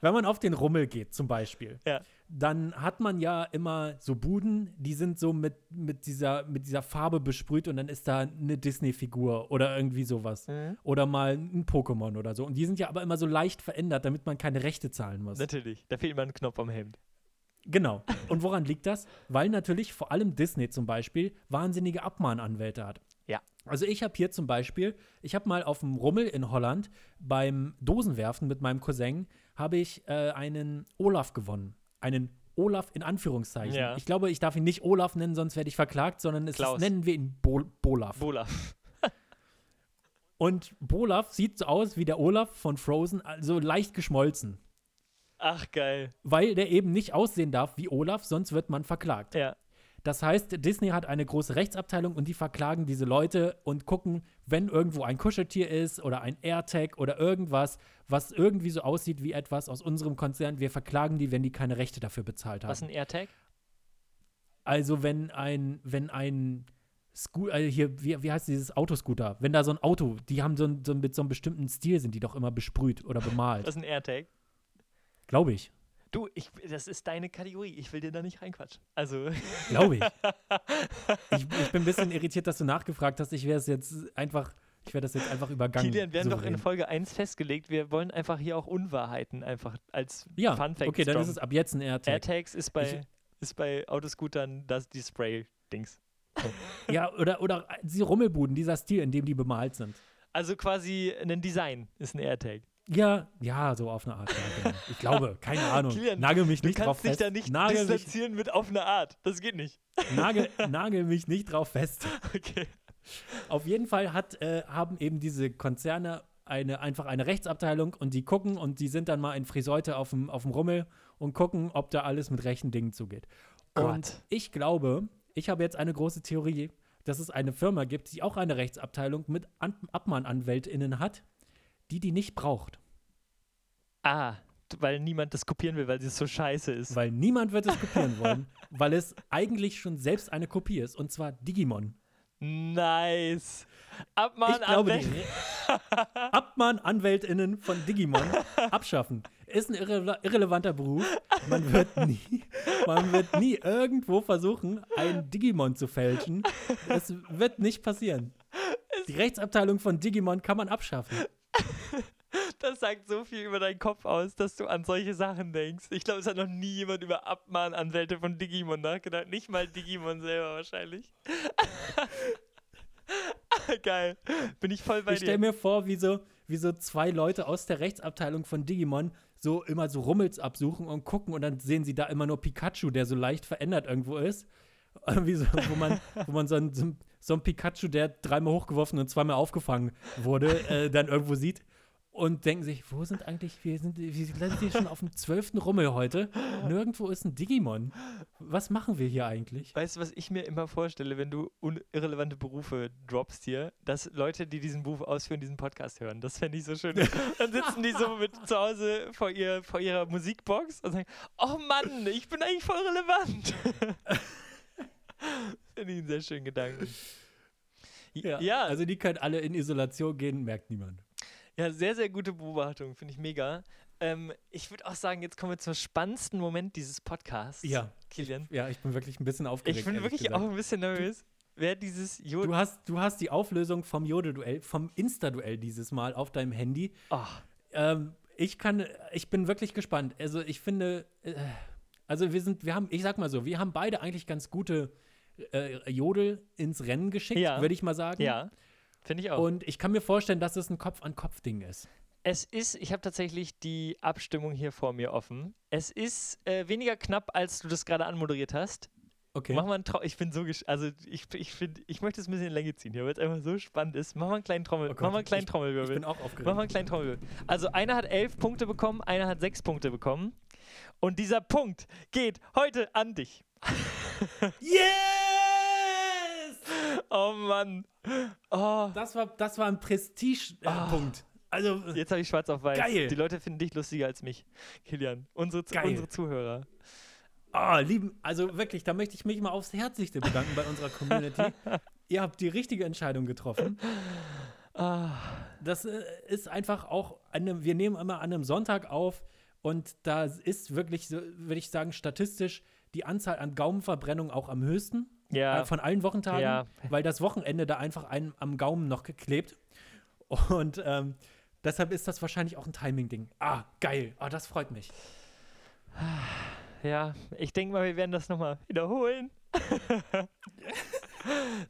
wenn man auf den Rummel geht zum Beispiel, Ja. dann hat man ja immer so Buden, die sind so mit, mit, dieser, mit dieser Farbe besprüht und dann ist da eine Disney-Figur oder irgendwie sowas. Mhm. Oder mal ein Pokémon oder so. Und die sind ja aber immer so leicht verändert, damit man keine Rechte zahlen muss. Natürlich, da fehlt mal ein Knopf am Hemd. Genau. Und woran liegt das? Weil natürlich vor allem Disney zum Beispiel wahnsinnige Abmahnanwälte hat. Ja. Also ich habe hier zum Beispiel, ich habe mal auf dem Rummel in Holland beim Dosenwerfen mit meinem Cousin, habe ich äh, einen Olaf gewonnen. Einen Olaf in Anführungszeichen. Ja. Ich glaube, ich darf ihn nicht Olaf nennen, sonst werde ich verklagt, sondern es ist, nennen wir ihn Bol Bolaf. Bola. Und Bolaf sieht so aus wie der Olaf von Frozen, also leicht geschmolzen. Ach, geil. Weil der eben nicht aussehen darf wie Olaf, sonst wird man verklagt. Ja. Das heißt, Disney hat eine große Rechtsabteilung und die verklagen diese Leute und gucken, wenn irgendwo ein Kuscheltier ist oder ein AirTag oder irgendwas, was irgendwie so aussieht wie etwas aus unserem Konzern, wir verklagen die, wenn die keine Rechte dafür bezahlt haben. Was ein AirTag? Also wenn ein, wenn ein Scooter, also hier, wie, wie heißt dieses Autoscooter? Wenn da so ein Auto, die haben so, ein, so mit so einem bestimmten Stil sind die doch immer besprüht oder bemalt. Was ist ein AirTag? Glaube ich. Du, ich, das ist deine Kategorie. Ich will dir da nicht reinquatschen. Also. Glaube ich. ich. Ich bin ein bisschen irritiert, dass du nachgefragt hast. Ich wäre es jetzt einfach, ich werde das jetzt einfach übergangen. Kilian, wir haben doch in. Folge 1 festgelegt, wir wollen einfach hier auch Unwahrheiten einfach als Ja, Fun Fact okay, dann ist es ab jetzt ein AirTag. AirTags ist bei, Ich- ist bei Autoscootern das die Spray-Dings. Ja, oder, oder diese Rummelbuden, dieser Stil, in dem die bemalt sind. Also quasi ein Design ist ein AirTag. Ja, ja, so auf eine Art. Ja, genau. Ich glaube, keine Ahnung. Kilian, nagel mich Du nicht drauf kannst dich fest. da nicht nagel, mich, distanzieren mit auf eine Art. Das geht nicht. nagel, nagel mich nicht drauf fest. Okay. Auf jeden Fall hat, äh, haben eben diese Konzerne eine, einfach eine Rechtsabteilung und die gucken und die sind dann mal in Friseute auf dem, auf dem Rummel und gucken, ob da alles mit rechten Dingen zugeht. Und Gott. ich glaube, ich habe jetzt eine große Theorie, dass es eine Firma gibt, die auch eine Rechtsabteilung mit An AbmahnanwältInnen hat, die die nicht braucht. Ah, weil niemand das kopieren will, weil es so scheiße ist. Weil niemand wird es kopieren wollen, weil es eigentlich schon selbst eine Kopie ist, und zwar Digimon. Nice. Abmahn, ich glaube, Anwälte. die Abmahnanwältinnen von Digimon abschaffen. Ist ein irre irrelevanter Beruf. Man wird, nie, man wird nie irgendwo versuchen, ein Digimon zu fälschen. Es wird nicht passieren. Die Rechtsabteilung von Digimon kann man abschaffen. Das sagt so viel über deinen Kopf aus, dass du an solche Sachen denkst. Ich glaube, es hat noch nie jemand über Abmahnanwälte von Digimon nachgedacht. Nicht mal Digimon selber wahrscheinlich. Geil. Bin ich voll bei Ich stelle dir. mir vor, wie so, wie so zwei Leute aus der Rechtsabteilung von Digimon so immer so Rummels absuchen und gucken und dann sehen sie da immer nur Pikachu, der so leicht verändert irgendwo ist. So, wo man, wo man so ein, so ein- so ein Pikachu, der dreimal hochgeworfen und zweimal aufgefangen wurde, äh, dann irgendwo sieht und denken sich, wo sind eigentlich, wir sind, wir sind hier schon auf dem zwölften Rummel heute. Nirgendwo ist ein Digimon. Was machen wir hier eigentlich? Weißt du, was ich mir immer vorstelle, wenn du irrelevante Berufe droppst hier, dass Leute, die diesen Beruf ausführen, diesen Podcast hören. Das fände ich so schön. Dann sitzen die so mit zu Hause vor, ihr, vor ihrer Musikbox und sagen, oh Mann, ich bin eigentlich voll relevant. Finde ich einen sehr schönen Gedanken. Ja, ja, also, die können alle in Isolation gehen, merkt niemand. ja sehr, sehr gute Beobachtung. Finde ich mega. Ähm, ich würde auch sagen, jetzt kommen wir zum spannendsten Moment dieses Podcasts. Ja. Kilian. Ja, ich bin wirklich ein bisschen aufgeregt. Ich bin wirklich gesagt. auch ein bisschen nervös. Wer dieses Jod Du hast, du hast die Auflösung vom Jode-Duell, vom Insta-Duell dieses Mal auf deinem Handy. Oh, Ähm, ich kann, ich bin wirklich gespannt. Also ich finde, äh, also wir sind, wir haben, ich sag mal so, wir haben beide eigentlich ganz gute äh, Jodel ins Rennen geschickt, Ja. würde ich mal sagen. ja, finde ich auch. Und ich kann mir vorstellen, dass es ein Kopf-an-Kopf-Ding ist. Es ist, ich habe tatsächlich die Abstimmung hier vor mir offen. Es ist äh, weniger knapp, als du das gerade anmoderiert hast. Okay. Mach mal einen Trau Ich bin so, also ich, ich finde, ich möchte es ein bisschen in Länge ziehen hier, weil es einfach so spannend ist. Mach mal einen kleinen Trommel, Oh Gott, mach mal einen kleinen Ich Trommelwirbel. bin auch aufgeregt. Mach mal einen kleinen Trommelwirbel. Also einer hat elf Punkte bekommen, einer hat sechs Punkte bekommen. Und dieser Punkt geht heute an dich. Yes! Oh Mann. Oh. Das war, das war ein Prestige-Punkt. Punkt. also, Jetzt habe ich schwarz auf weiß. Geil. Die Leute finden dich lustiger als mich, Kilian. Unsere, Geil. unsere Zuhörer. Ah, lieben, also wirklich, da möchte ich mich mal aufs Herzlichste bedanken bei unserer Community. Ihr habt die richtige Entscheidung getroffen. Ah. Das äh, ist einfach auch, einem, wir nehmen immer an einem Sonntag auf und da ist wirklich, würde ich sagen, statistisch die Anzahl an Gaumenverbrennungen auch am höchsten Ja. äh, von allen Wochentagen, Ja. weil das Wochenende da einfach einem am Gaumen noch geklebt. Und ähm, deshalb ist das wahrscheinlich auch ein Timing-Ding. Ah, geil. Ah, das freut mich. ja, ich denke mal, wir werden das nochmal wiederholen.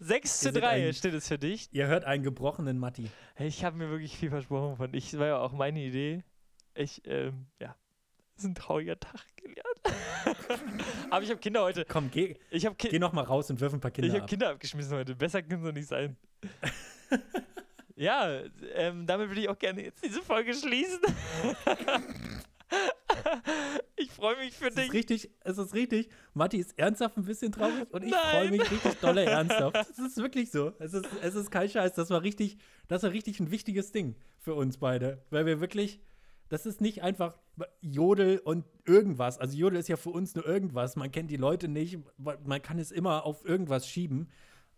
6 zu Wir sind 3 ein- steht es für dich. Ihr hört einen gebrochenen Matti. Ich habe mir wirklich viel versprochen von. Ich das war ja auch meine Idee. Ich, ähm, ja. Das ist ein trauriger Tag gelernt. Aber ich habe Kinder heute. Komm, geh, Ich habe Ki geh noch mal raus und wirf ein paar ich Kinder hab ab. Kinder abgeschmissen heute. Besser kann es doch nicht sein. ja, ähm, damit würde ich auch gerne jetzt diese Folge schließen. ich freue mich für Es dich. ist richtig, es ist richtig. Matti ist ernsthaft ein bisschen traurig und ich freue mich richtig dolle ernsthaft. Es ist wirklich so. Es ist, es ist kein Scheiß. Das war richtig, das war richtig ein wichtiges Ding für uns beide. Weil wir wirklich, das ist nicht einfach Jodel und irgendwas. Also Jodel ist ja für uns nur irgendwas. Man kennt die Leute nicht. Man kann es immer auf irgendwas schieben.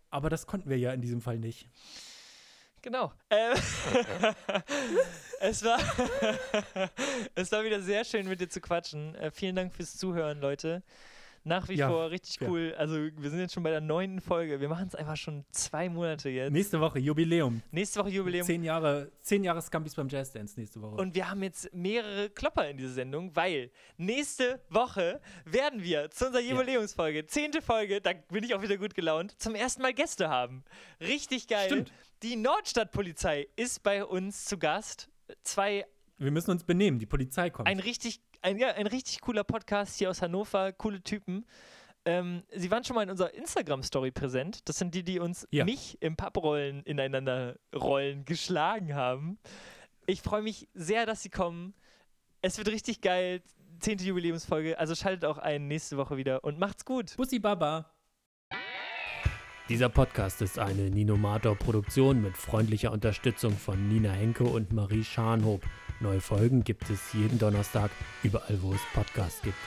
Aber das konnten wir ja in diesem Fall nicht. Genau. Ähm, es, war es war wieder sehr schön, mit dir zu quatschen. Äh, vielen Dank fürs Zuhören, Leute. Nach wie Ja, vor richtig ja. cool. Also, wir sind jetzt schon bei der neunten Folge. Wir machen es einfach schon zwei Monate jetzt. Nächste Woche Jubiläum. Nächste Woche Jubiläum. Zehn Jahre, zehn Jahre Scampis beim Jazz Dance nächste Woche. Und wir haben jetzt mehrere Klopper in dieser Sendung, weil nächste Woche werden wir zu unserer Jubiläumsfolge, zehnte Folge, da bin ich auch wieder gut gelaunt, zum ersten Mal Gäste haben. Richtig geil. Stimmt. Die Nordstadtpolizei ist bei uns zu Gast. Zwei wir müssen uns benehmen. Die Polizei kommt. ein richtig, ein, ja, ein richtig cooler Podcast hier aus Hannover, coole Typen. Ähm, sie waren schon mal in unserer Instagram-Story präsent. Das sind die, die uns Ja. mich im Papprollen ineinander rollen geschlagen haben. Ich freue mich sehr, dass sie kommen. Es wird richtig geil. Zehnte Jubiläumsfolge. Also schaltet auch ein nächste Woche wieder und macht's gut. Bussi Baba. Dieser Podcast ist eine Ninomator-Produktion mit freundlicher Unterstützung von Nina Henke und Marie Scharnhob. Neue Folgen gibt es jeden Donnerstag, überall wo es Podcasts gibt.